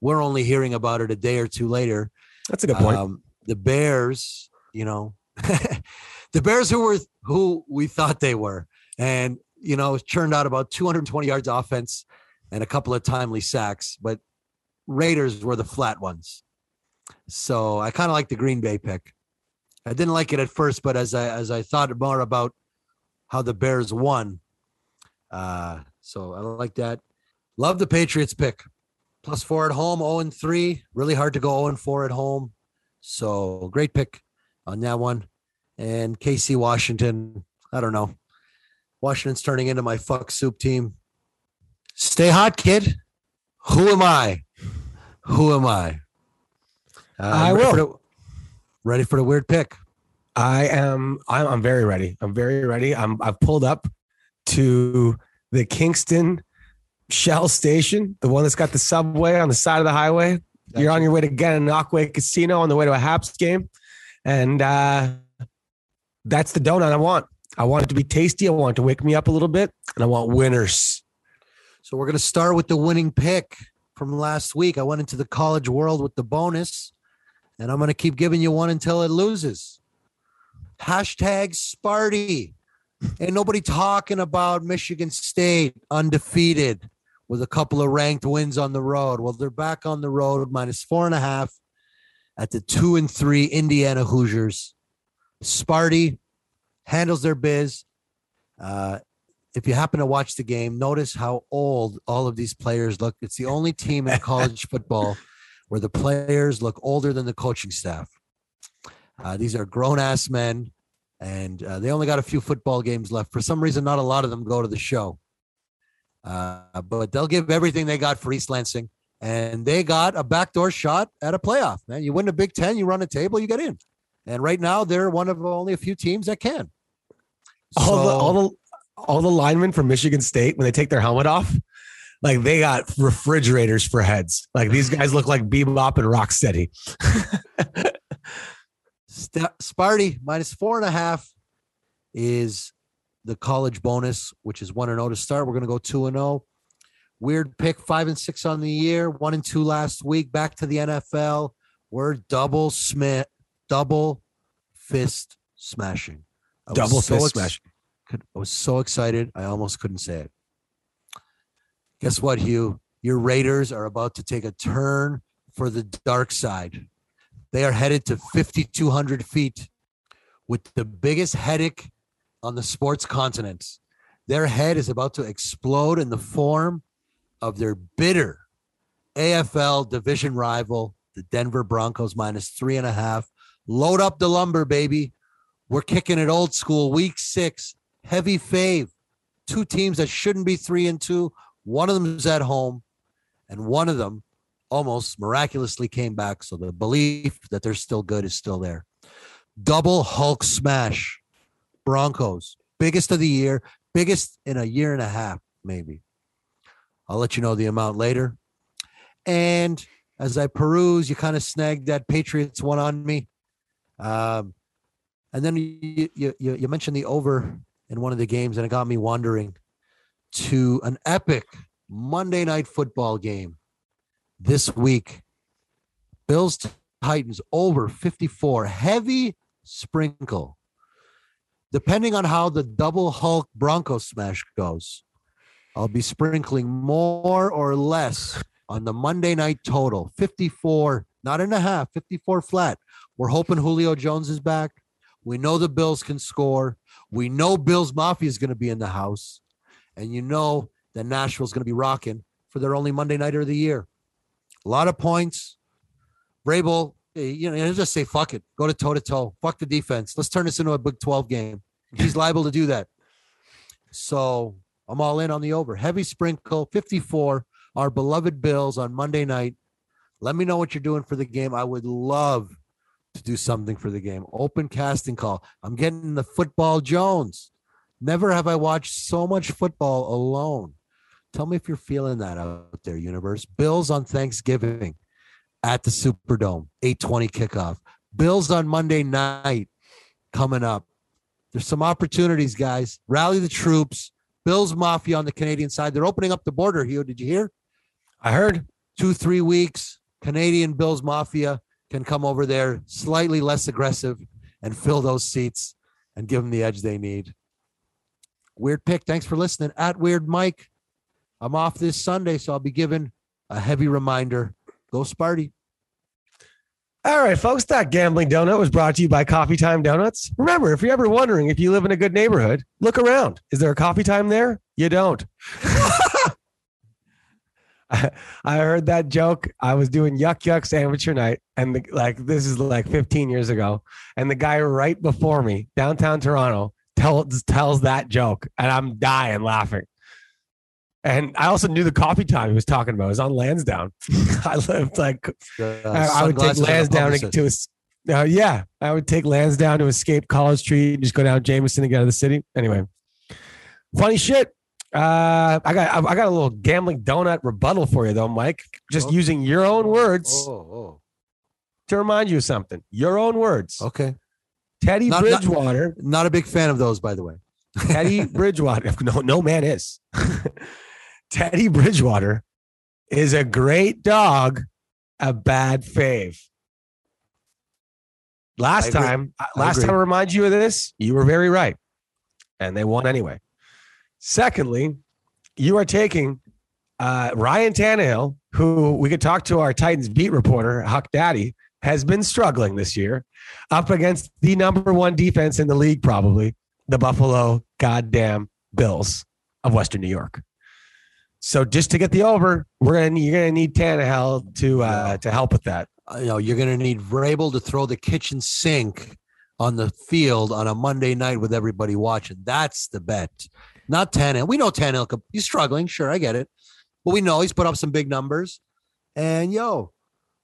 We're only hearing about it a day or two later.
That's a good point.
Um, the Bears, you know, *laughs* the Bears who were who we thought they were, and you know, churned out about 220 yards offense and a couple of timely sacks, but Raiders were the flat ones. So I kind of like the Green Bay pick. I didn't like it at first, but as I as I thought more about how the Bears won, uh, so I like that. Love the Patriots pick. Plus four at home, 0 and 3. Really hard to go 0 and 4 at home. So great pick on that one. And KC Washington, I don't know. Washington's turning into my fuck soup team. Stay hot, kid. Who am I? Who am I? Uh,
I
ready
will.
For the, ready for the weird pick.
I am. I'm, I'm very ready. I'm very ready. I'm. I've pulled up to the Kingston Shell Station, the one that's got the subway on the side of the highway. You're on your way to Gananoque Casino on the way to a Haps game, and uh, that's the donut I want. I want it to be tasty. I want it to wake me up a little bit, and I want winners.
So we're going to start with the winning pick from last week. I went into the college world with the bonus, and I'm going to keep giving you one until it loses. Hashtag Sparty. Ain't nobody talking about Michigan State undefeated with a couple of ranked wins on the road. Well, they're back on the road, minus four and a half at the two and three Indiana Hoosiers. Sparty handles their biz. Uh, if you happen to watch the game, notice how old all of these players look. It's the only team in *laughs* college football where the players look older than the coaching staff. Uh, these are grown ass men, and uh, they only got a few football games left. For some reason, not a lot of them go to the show. Uh, but they'll give everything they got for East Lansing, and they got a backdoor shot at a playoff. Man, you win the Big Ten, you run a table, you get in. And right now, they're one of only a few teams that can.
All the
So-
all the all the linemen from Michigan State when they take their helmet off, like they got refrigerators for heads. Like these guys look like Bebop and Rocksteady. *laughs*
St- Sparty minus four and a half is the college bonus, which is one and zero to start. We're going to go two and zero. Weird pick, five and six on the year, one and two last week. Back to the NFL. We're double Smith, double fist smashing. I
Double
so
fist
ex-
smash.
could- I was so excited, I almost couldn't say it. Guess what, Hugh? Your Raiders are about to take a turn for the dark side. They are headed to 5,200 feet with the biggest headache on the sports continent. Their head is about to explode in the form of their bitter AFL division rival, the Denver Broncos, minus three and a half. Load up the lumber, baby. We're kicking it old school. Week six, heavy fave. Two teams that shouldn't be three and two. One of them is at home, and one of them almost miraculously came back. So the belief that they're still good is still there. Double Hulk smash. Broncos, biggest of the year, biggest in a year and a half, maybe. I'll let you know the amount later. And as I peruse, you kind of snagged that Patriots one on me. Um, and then you, you you you mentioned the over in one of the games, and it got me wondering to an epic Monday night football game this week. Bills Titans over 54, heavy sprinkle. Depending on how the double Hulk Bronco smash goes, I'll be sprinkling more or less on the Monday night total 54, not and a half, 54 flat. We're hoping Julio Jones is back. We know the Bills can score. We know Bills Mafia is going to be in the house. And you know that Nashville's going to be rocking for their only Monday nighter of the year. A lot of points. Vrabel, eh, you know, he'll just say, fuck it. Go to toe to toe. Fuck the defense. Let's turn this into a Big 12 game. He's *laughs* liable to do that. So I'm all in on the over. Heavy sprinkle, 54. Our beloved Bills on Monday night. Let me know what you're doing for the game. I would love to do something for the game. Open casting call. I'm getting the football Jones. Never have I watched so much football alone. Tell me if you're feeling that out there, universe. Bills on Thanksgiving at the Superdome, 820 kickoff. Bills on Monday night coming up. There's some opportunities, guys. Rally the troops. Bills Mafia on the Canadian side. They're opening up the border, Hugh. Did you hear?
I heard.
Two, three weeks. Canadian Bills Mafia can come over there slightly less aggressive and fill those seats and give them the edge they need. Weird pick. Thanks for listening. At Weird Mike. I'm off this Sunday, so I'll be giving a heavy reminder. Go Sparty.
All right, folks, that gambling donut was brought to you by Coffee Time Donuts. Remember, if you're ever wondering if you live in a good neighborhood, look around. Is there a coffee time there? You don't. I *laughs* I heard that joke. I was doing Yuk Yuk's amateur night, and the, like this is like 15 years ago, and the guy right before me, downtown Toronto, tells tells that joke, and I'm dying laughing. And I also knew the coffee time he was talking about. It was on Lansdowne. *laughs* I lived like
Uh,
I, I would take
sunglasses on the
Lansdowne to Uh, yeah, I would take Lansdowne to escape College Street and just go down Jameson to get out of the city. Anyway, funny shit. Uh, I got I got a little gambling donut rebuttal for you though, Mike. Just
Oh.
using your own words
Oh,
to remind you of something. Your own words.
oh. Okay.
Teddy
Not- not-
Bridgewater.
Not a big fan of those, by the way.
Teddy *laughs* Bridgewater. *laughs* No, no man is. Teddy Bridgewater is a great dog, a bad fave. Last
I
time,
I
last
agree.
time I remind you of this, you were very right. And they won anyway. Secondly, you are taking uh, Ryan Tannehill, who we could talk to our Titans beat reporter, Huck Daddy, has been struggling this year up against the number one defense in the league, probably the Buffalo goddamn Bills of Western New York. So just to get the over, we're gonna you're gonna need Tannehill to uh, to help with that.
Uh, you know, you're going to need Vrabel to throw the kitchen sink on the field on a Monday night with everybody watching. That's the bet. Not Tannehill. We know Tannehill. could- He's struggling. Sure, I get it. But we know he's put up some big numbers. And yo,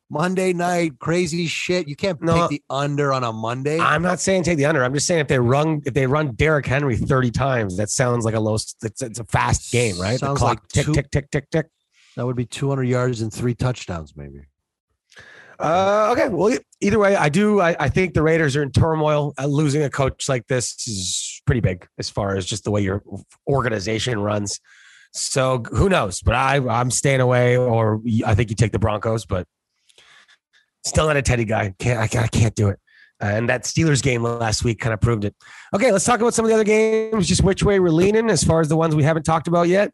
Monday night, crazy shit. You can't
No.
take the under on a Monday.
I'm not saying take the under. I'm just saying if they run if they run Derrick Henry 30 times, that sounds like a low. It's, it's a fast game, right?
Sounds
the clock
like
tick
two-
tick tick tick tick.
that would be 200 yards and three touchdowns, maybe.
Uh, okay. Well, either way, I do. I, I think the Raiders are in turmoil. Uh, losing a coach like this is pretty big as far as just the way your organization runs. So who knows? But I, I'm staying away, or I think you take the Broncos, but still not a Teddy guy. Can't I, can't- I can't do it. Uh, and that Steelers game last week kind of proved it. Okay, let's talk about some of the other games. Just which way we're leaning as far as the ones we haven't talked about yet.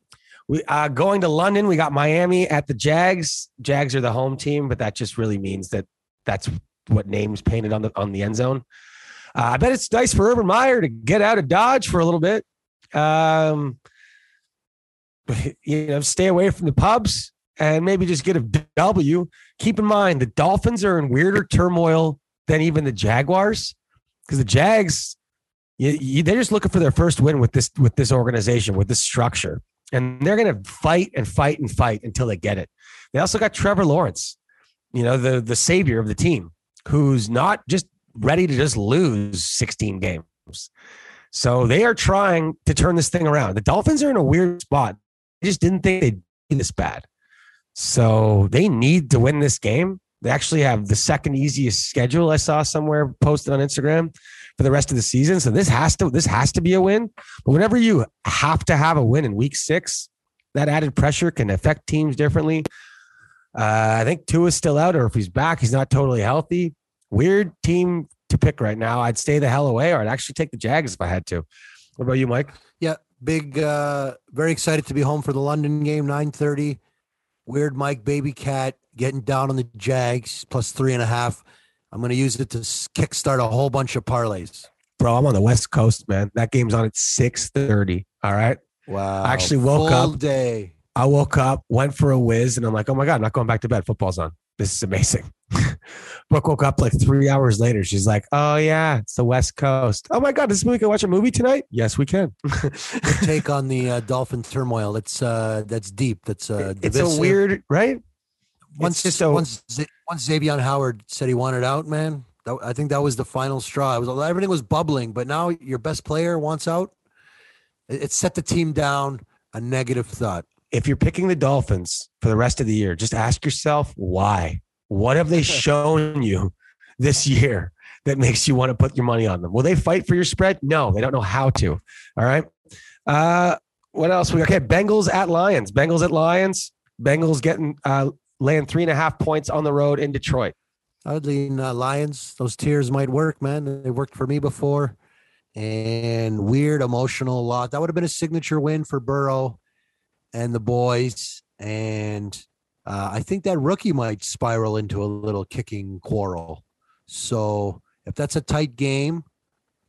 We uh, going to London. We got Miami at the Jags. Jags are the home team, but that just really means that that's what names painted on the on the end zone. Uh, I bet it's nice for Urban Meyer to get out of Dodge for a little bit. Um, *laughs* you know, stay away from the pubs and maybe just get a W. Keep in mind the Dolphins are in weirder turmoil than even the Jaguars because the Jags, you, you, they're just looking for their first win with this with this organization with this structure, and they're going to fight and fight and fight until they get it. They also got Trevor Lawrence, you know, the the savior of the team, who's not just ready to just lose 16 games. So they are trying to turn this thing around. The Dolphins are in a weird spot. I just didn't think they'd be this bad. So they need to win this game. They actually have the second easiest schedule I saw somewhere posted on Instagram for the rest of the season. So this has to this has to be a win. But whenever you have to have a win in week six, that added pressure can affect teams differently. Uh, I think Tua's still out, or if he's back, he's not totally healthy. Weird team to pick right now. I'd stay the hell away, or I'd actually take the Jags if I had to. What about you, Mike?
Yeah, big. uh Very excited to be home for the London game, nine thirty. Weird Mike, baby cat, getting down on the Jags plus three and a half. I'm going to use it to kickstart a whole bunch of parlays.
Bro, I'm on the West Coast, man. That game's on at 6:30. All right.
Wow!
I actually woke
Full
up-
day.
I woke up, went for a whiz, and I'm like, oh my God, I'm not going back to bed. Football's on. This is amazing. *laughs* Brooke woke up like three hours later. She's like, oh yeah, it's the West Coast. Oh my God, this we can watch a movie tonight? Yes, we can. *laughs*
Take on the uh, Dolphin turmoil. It's uh that's deep. That's uh
it's a weird, right?
Once
just
once once Xavier Howard said he wanted out, man. That, I think that was the final straw. It was everything was bubbling, but now your best player wants out. It, it set the team down a negative thought.
if you're picking the Dolphins for the rest of the year, just ask yourself why. What have they *laughs* shown you this year that makes you want to put your money on them? Will they fight for your spread? No, they don't know how to. All right. Uh, what else? We okay. Bengals at Lions. Bengals at Lions. Bengals getting uh, laying three and a half points on the road in Detroit.
I'd lean uh, Lions. Those tears might work, man. They worked for me before. And weird emotional lot. That would have been a signature win for Burrow and the boys. And uh, I think that rookie might spiral into a little kicking quarrel. So if that's a tight game,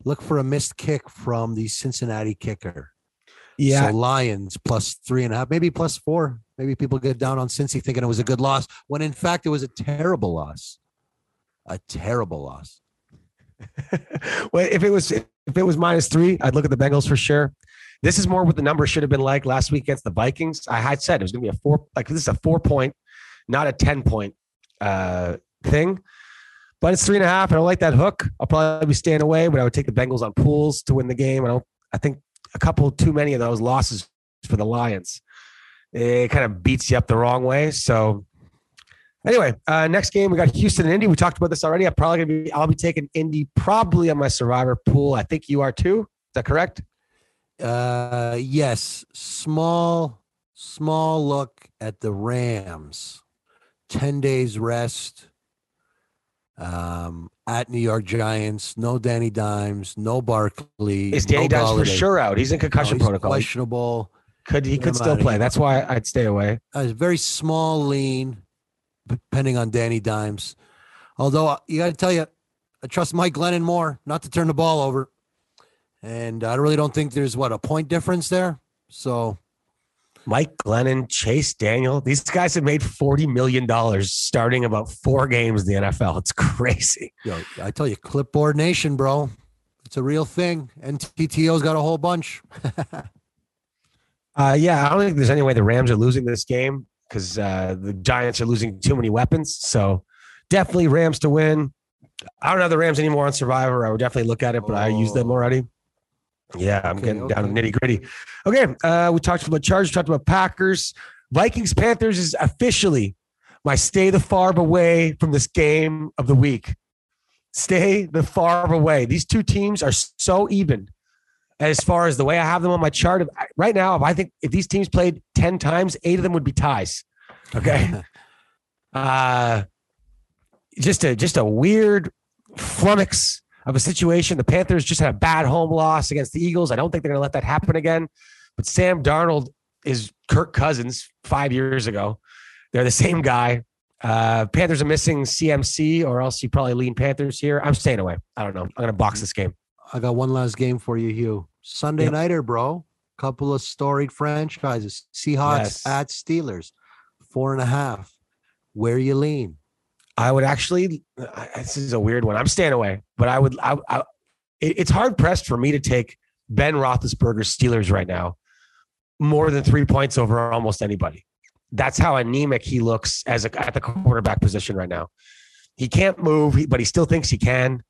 look for a missed kick from the Cincinnati kicker.
Yeah,
So Lions plus three and a half, maybe plus four. Maybe people get down on Cincy thinking it was a good loss when in fact it was a terrible loss. A terrible loss. *laughs*
well, if it was if it was minus three, I'd look at the Bengals for sure. This is more what the number should have been like last week against the Vikings. I had said it was going to be a four, like this is a four point, not a ten point uh, thing. but it's three and a half. I don't like that hook. I'll probably be staying away, but I would take the Bengals on pools, but I would take the Bengals on pools to win the game. I don't. I think a couple too many of those losses for the Lions. It kind of beats you up the wrong way. So anyway, uh, next game we got Houston and Indy. We talked about this already. I'm probably gonna be. I'll be taking Indy probably on my Survivor pool. I think you are too. Is that correct?
Uh, yes, small, small look at the Rams. Ten days rest. Um, at New York Giants, no Danny Dimes, no Barkley.
Is Danny
no
Dimes for sure out? He's in
No,
concussion
he's
protocol.
Questionable.
could he
Get
could still play?
here.
That's why I'd stay away.
Uh, very small, lean, depending on Danny Dimes. Although uh, you got to tell you, I trust Mike Glennon more not to turn the ball over, and I really don't think there's what a point difference there. So
Mike Glennon, Chase Daniel, these guys have made forty million dollars starting about four games in the NFL. It's *laughs* crazy.
yo, I tell you, clipboard nation, bro, it's a real thing. NTTO's got a whole bunch. *laughs*
Uh, yeah, I don't think there's any way the Rams are losing this game because uh, the Giants are losing too many weapons. So definitely Rams to win. I don't have the Rams anymore on Survivor. I would definitely look at it, but I used them
Oh.
already. Yeah, I'm
Okay,
getting down to nitty gritty. Okay, uh, we talked about Chargers, talked about Packers, Vikings, Panthers is officially my stay the far away from this game of the week. Stay the far away. These two teams are so even as far as the way I have them on my chart. If- Right now, if I think if these teams played 10 times, eight of them would be ties. Okay. *laughs* uh just a just a weird flummox of a situation. The Panthers just had a bad home loss against the Eagles. I don't think they're going to let that happen again. But Sam Darnold is Kirk Cousins five years ago. They're the same guy. Uh, Panthers are missing CMC, or else you probably lean Panthers here. I'm staying away. I don't know. I'm going to box this game.
I got one last game for you, Hugh. Sunday
Yep.
nighter, bro. Couple of storied franchises. Seahawks
Yes.
at Steelers. Four and a half. Where you lean?
I would actually. This is a weird one. I'm staying away, but I would. I, I, it- it's hard pressed for me to take Ben Roethlisberger's Steelers right now more than three points over almost anybody. That's how anemic he looks as a, at the quarterback position right now. He can't move, but he still thinks he can.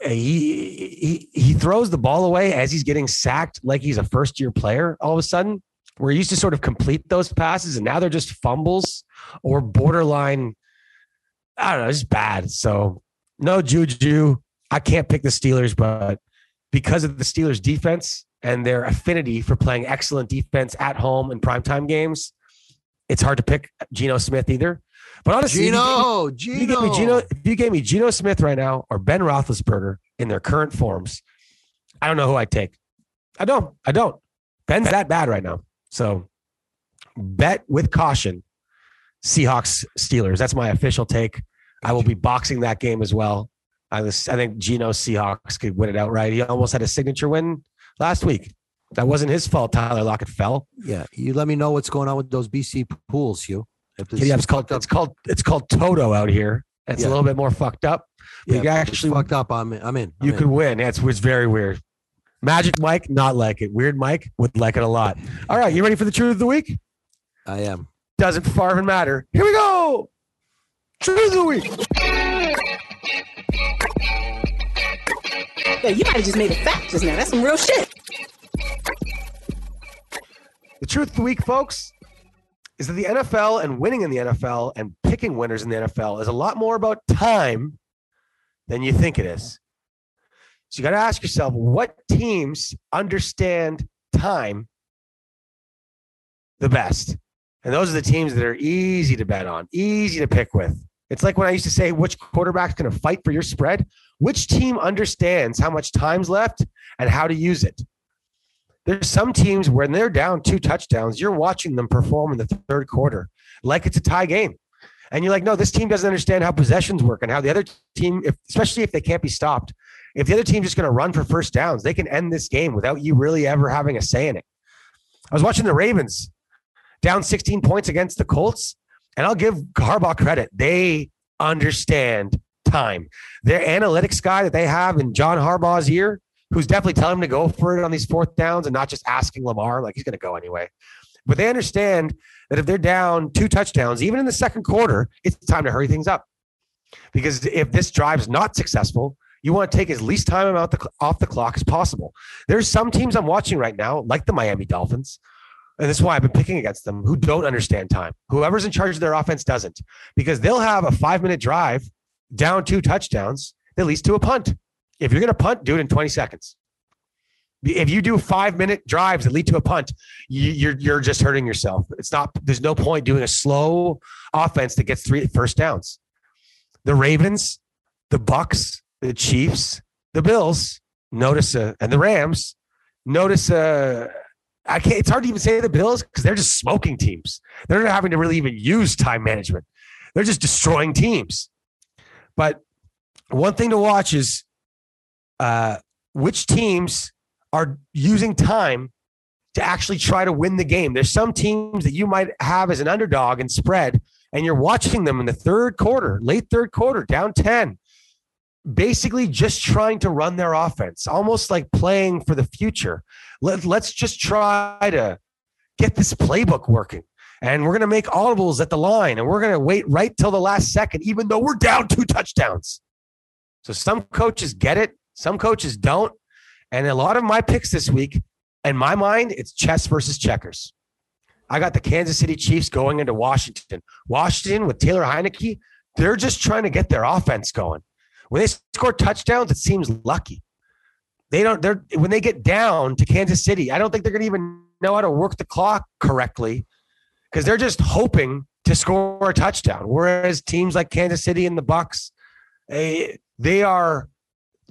He, he he throws the ball away as he's getting sacked, like he's a first year player. All of a sudden, where he used to sort of complete those passes, and now they're just fumbles or borderline I don't know, it's bad. So no Juju. I can't pick the Steelers, but because of the Steelers defense and their affinity for playing excellent defense at home in primetime games, it's hard to pick Geno Smith either. But honestly, if you Geno, if you gave me Geno, if you gave me Geno Smith right now or Ben Roethlisberger in their current forms, I don't know who I'd take. I don't. I don't. Ben's that bad right now. So bet with caution. Seahawks Steelers. That's my official take. I will be boxing that game as well. I was, I think Geno Seahawks could win it outright. He almost had a signature win last week. That wasn't his fault. Tyler Lockett fell.
Yeah, you let me know what's going on with those BC pools, Hugh.
Yeah, it's called it's called it's called Toto out here. It's
Yeah.
a little bit more fucked up. You
yeah, it's
actually
fucked up. I'm in. I'm in. I'm
you
in.
could win. Yeah, it's, it's very weird. Magic Mike, not like it. Weird Mike would like it a lot. All right, you ready for the truth of the week?
I am.
Doesn't far even matter. Here we go. Truth of the week.
Yeah, you might have just made a fact just now. That's some real shit.
The truth of the week, folks, is that the NFL and winning in the NFL and picking winners in the NFL is a lot more about time than you think it is. So you got to ask yourself what teams understand time the best. And those are the teams that are easy to bet on, easy to pick with. It's like when I used to say which quarterback's going to fight for your spread. Which team understands how much time's left and how to use it? There's some teams when they're down two touchdowns, you're watching them perform in the third quarter like it's a tie game. And you're like, no, this team doesn't understand how possessions work and how the other team, if, especially if they can't be stopped, if the other team's just going to run for first downs, they can end this game without you really ever having a say in it. I was watching the Ravens down 16 points against the Colts, and I'll give Harbaugh credit. They understand time. Their analytics guy that they have in John Harbaugh's ear, who's definitely telling him to go for it on these fourth downs and not just asking Lamar, like he's going to go anyway. But they understand that if they're down two touchdowns, even in the second quarter, it's time to hurry things up. Because if this drive is not successful, you want to take as least time out the, off the clock as possible. There's some teams I'm watching right now, like the Miami Dolphins, and this is why I've been picking against them, who don't understand time. Whoever's in charge of their offense doesn't, because they'll have a five minute drive down two touchdowns that leads to a punt. If you're going to punt, do it in 20 seconds. If you do five minute drives that lead to a punt, you, you're you're just hurting yourself. It's not. There's no point doing a slow offense that gets three first downs. The Ravens, the Bucs, the Chiefs, the Bills, notice uh, and the Rams, notice. Uh, I can't. It's hard to even say the Bills because they're just smoking teams. They're not having to really even use time management. They're just destroying teams. But one thing to watch is uh, which teams are using time to actually try to win the game. There's some teams that you might have as an underdog and spread, and you're watching them in the third quarter, late third quarter, down 10, basically just trying to run their offense, almost like playing for the future. Let, let's just try to get this playbook working. And we're going to make audibles at the line, and we're going to wait right till the last second, even though we're down two touchdowns. So some coaches get it, some coaches don't. And a lot of my picks this week, in my mind, it's chess versus checkers. I got the Kansas City Chiefs going into Washington. Washington with Taylor Heinicke, they're just trying to get their offense going. When they score touchdowns, it seems lucky. They don't. They're when they get down to Kansas City. I don't think they're going to even know how to work the clock correctly because they're just hoping to score a touchdown. Whereas teams like Kansas City and the Bucs, they, they are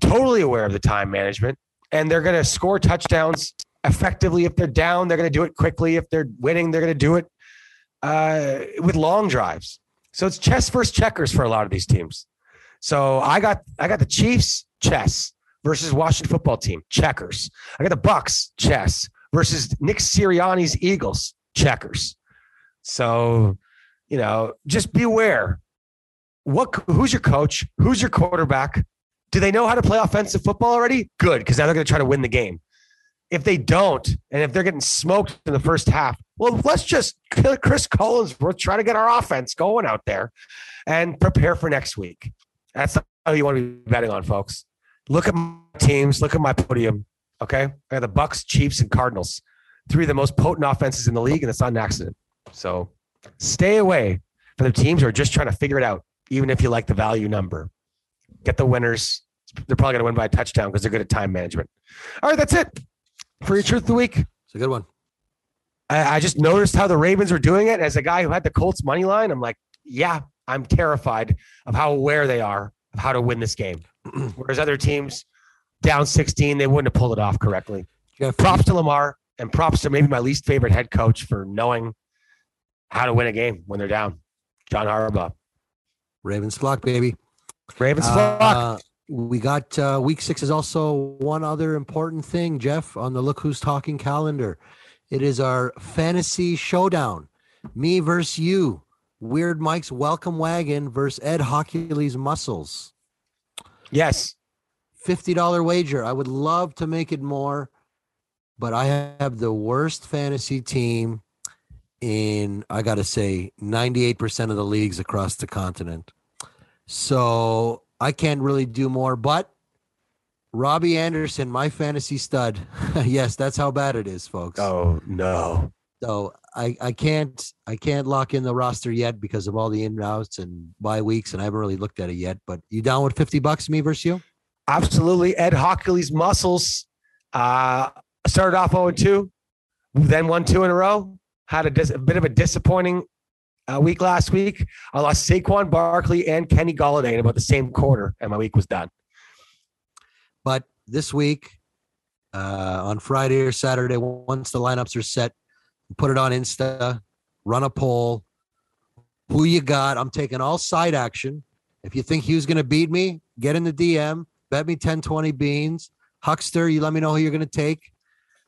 totally aware of the time management and they're going to score touchdowns effectively if they're down. They're going to do it quickly. If they're winning, they're going to do it uh, with long drives. So it's chess versus checkers for a lot of these teams. So I got I got the Chiefs chess versus Washington football team checkers. I got the Bucs chess versus Nick Sirianni's Eagles checkers. So you know, just beware. What who's your coach? Who's your quarterback? Do they know how to play offensive football already? Good, because now they're going to try to win the game. If they don't, and if they're getting smoked in the first half, well, let's just Cris Collinsworth try to get our offense going out there and prepare for next week. That's how you want to be betting on, folks. Look at my teams. Look at my podium. Okay, I got the Bucs, Chiefs, and Cardinals, three of the most potent offenses in the league, and it's not an accident. So stay away from the teams who are just trying to figure it out, even if you like the value number get the winners. They're probably going to win by a touchdown because they're good at time management. All right, that's it for your truth of the week.
It's a good one.
I, I just noticed how the Ravens were doing it. As a guy who had the Colts money line, I'm like, yeah, I'm terrified of how aware they are of how to win this game. *clears throat* Whereas other teams down 16, they wouldn't have pulled it off correctly.
Jeff,
Props to Lamar and props to maybe my least favorite head coach for knowing how to win a game when they're down. John Harbaugh.
Ravens flock, baby.
Ravens flock.
Uh, we got uh, week six is also one other important thing, Jeff, on the Look Who's Talking calendar. It is our fantasy showdown. Me versus you. Weird Mike's Welcome Wagon versus Ed Hockley's Muscles.
yes.
$50 wager. I would love to make it more, but I have the worst fantasy team in, I got to say, 98% of the leagues across the continent. So I can't really do more, but Robbie Anderson, my fantasy stud. *laughs* yes, that's how bad it is, folks.
Oh no.
So I, I can't I can't lock in the roster yet because of all the in and outs and bye weeks, and I haven't really looked at it yet. But you down with fifty bucks, me versus you?
Absolutely. Ed Hockley's muscles uh, started off 0 2, then won two in a row. Had a, dis- a bit of a disappointing uh, week last week. I lost Saquon Barkley and Kenny Golladay in about the same quarter, and my week was done.
But this week, uh, on Friday or Saturday, once the lineups are set, put it on Insta, run a poll. Who you got? I'm taking all side action. If you think Hugh's going to beat me, get in the DM, bet me 10, 20 beans. Huckster, you let me know who you're going to take.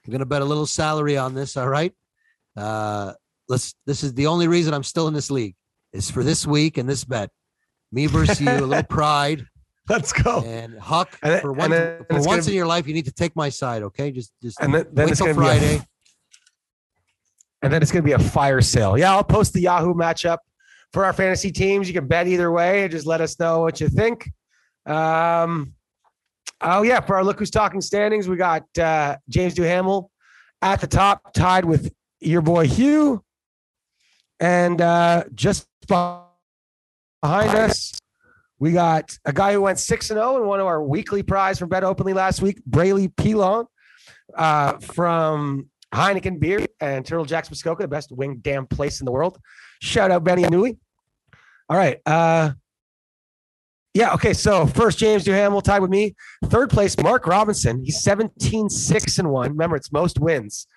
I'm going to bet a little salary on this. All right. Uh, let's, this is the only reason I'm still in this league is for this week and this bet. Me versus you, a little *laughs* pride.
Let's go.
And Huck,
And then-
for once, for once
gonna
in your life, you need to take my side. Okay. Just, just
And then, then
wait till Friday.
And then it's going to be a fire sale. Yeah, I'll post the Yahoo matchup for our fantasy teams. You can bet either way. Just let us know what you think. Um, oh yeah, for our look who's talking standings, we got uh, James Duhamel at the top, tied with your boy Hugh, and uh, just behind us, we got a guy who went six and zero and won our weekly prize from Bet Openly last week, Braley Pilon uh, from Heineken Beer and Turtle Jack's Muskoka, the best wing damn place in the world. Shout out Benny Newey. All right. Uh, yeah. Okay. So first, James Duhamel tied with me. Third place, Mark Robinson. He's 17, 6 and 1. Remember, it's most wins.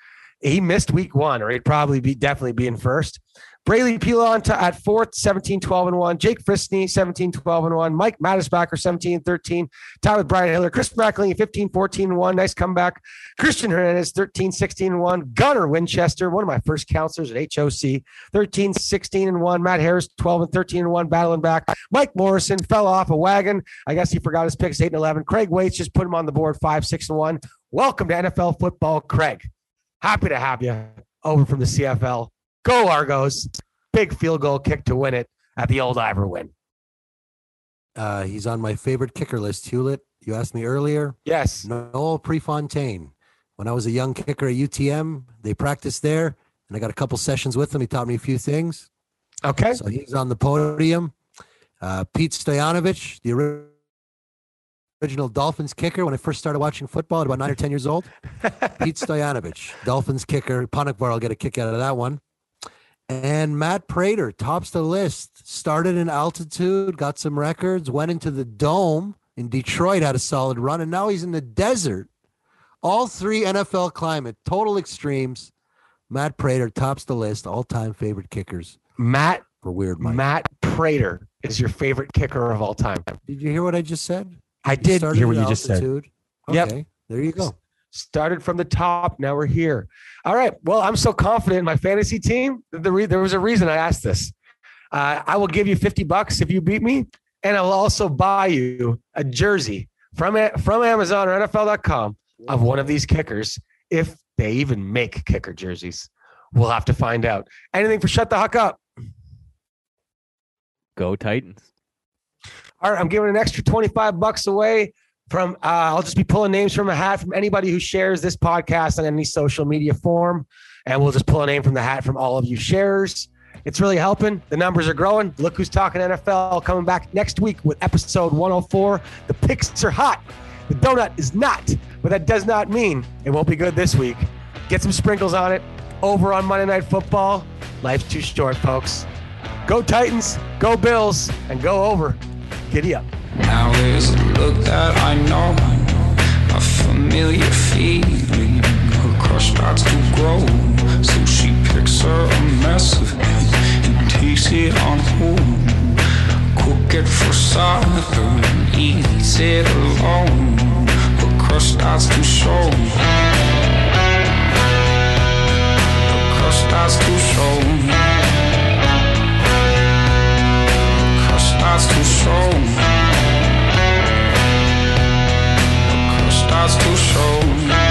He missed week one, or he'd probably be definitely be in first. Braley Pilon at fourth, 17, 12 and 1. Jake Frisney, 17, 12 and 1. Mike Mattisbacker, 17, 13. Tied with Brian Hiller. Chris McLean, 15, 14 and 1. Nice comeback. Christian Hernandez, 13, 16 and 1. Gunnar Winchester, one of my first counselors at HOC, 13, 16 and 1. Matt Harris, 12 and 13 and 1, battling back. Mike Morrison fell off a wagon. I guess he forgot his picks, 8 and 11. Craig Waits just put him on the board, 5, 6 and 1. Welcome to NFL football, Craig. Happy to have you over from the CFL. Go Argos. Big field goal kick to win it at the old Ivor Wynne.
Uh, he's on my favorite kicker list, Hewlett. You asked me earlier.
Yes.
Noel Prefontaine. When I was a young kicker at UTM, they practiced there, and I got a couple sessions with him. He taught me a few things.
Okay.
So he's on the podium. Uh, Pete Stoyanovich, the original Dolphins kicker when I first started watching football at about nine or 10 years old. *laughs* Pete Stoyanovich, Dolphins kicker. Panikvar will get a kick out of that one. And Matt Prater tops the list. Started in altitude, got some records, went into the dome in Detroit, had a solid run, and now he's in the desert. All three NFL climate, total extremes. Matt Prater tops the list, all time favorite kickers
Matt
for Weird Mike.
Matt Prater is your favorite kicker of all time.
Did you hear what I just said?
I did hear what
at
you just said.
altitude.
Yep.
There you go.
Started from the top. Now we're here. All right. Well, I'm so confident in my fantasy team. The re- there was a reason I asked this. Uh, I will give you 50 bucks if you beat me, and I will also buy you a jersey from from Amazon or NFL.com of one of these kickers if they even make kicker jerseys. We'll have to find out. Anything for shut the huck up.
Go Titans.
All right, I'm giving an extra 25 bucks away from uh, I'll just be pulling names from a hat from anybody who shares this podcast on any social media form. And we'll just pull a name from the hat from all of you sharers. It's really helping. The numbers are growing. Look who's talking NFL coming back next week with episode 104. The picks are hot. The donut is not, but that does not mean it won't be good this week. Get some sprinkles on it. Over on Monday Night Football. Life's too short, folks. Go Titans, go Bills, and go over. Giddy up.
Now there's a look that I know, a familiar feeling. Her crush starts to grow, so she picks her a mess of it and takes it on home. Cook it for supper and eats it alone. Her crush starts to show. Her starts to show. Her starts to show. starts to show.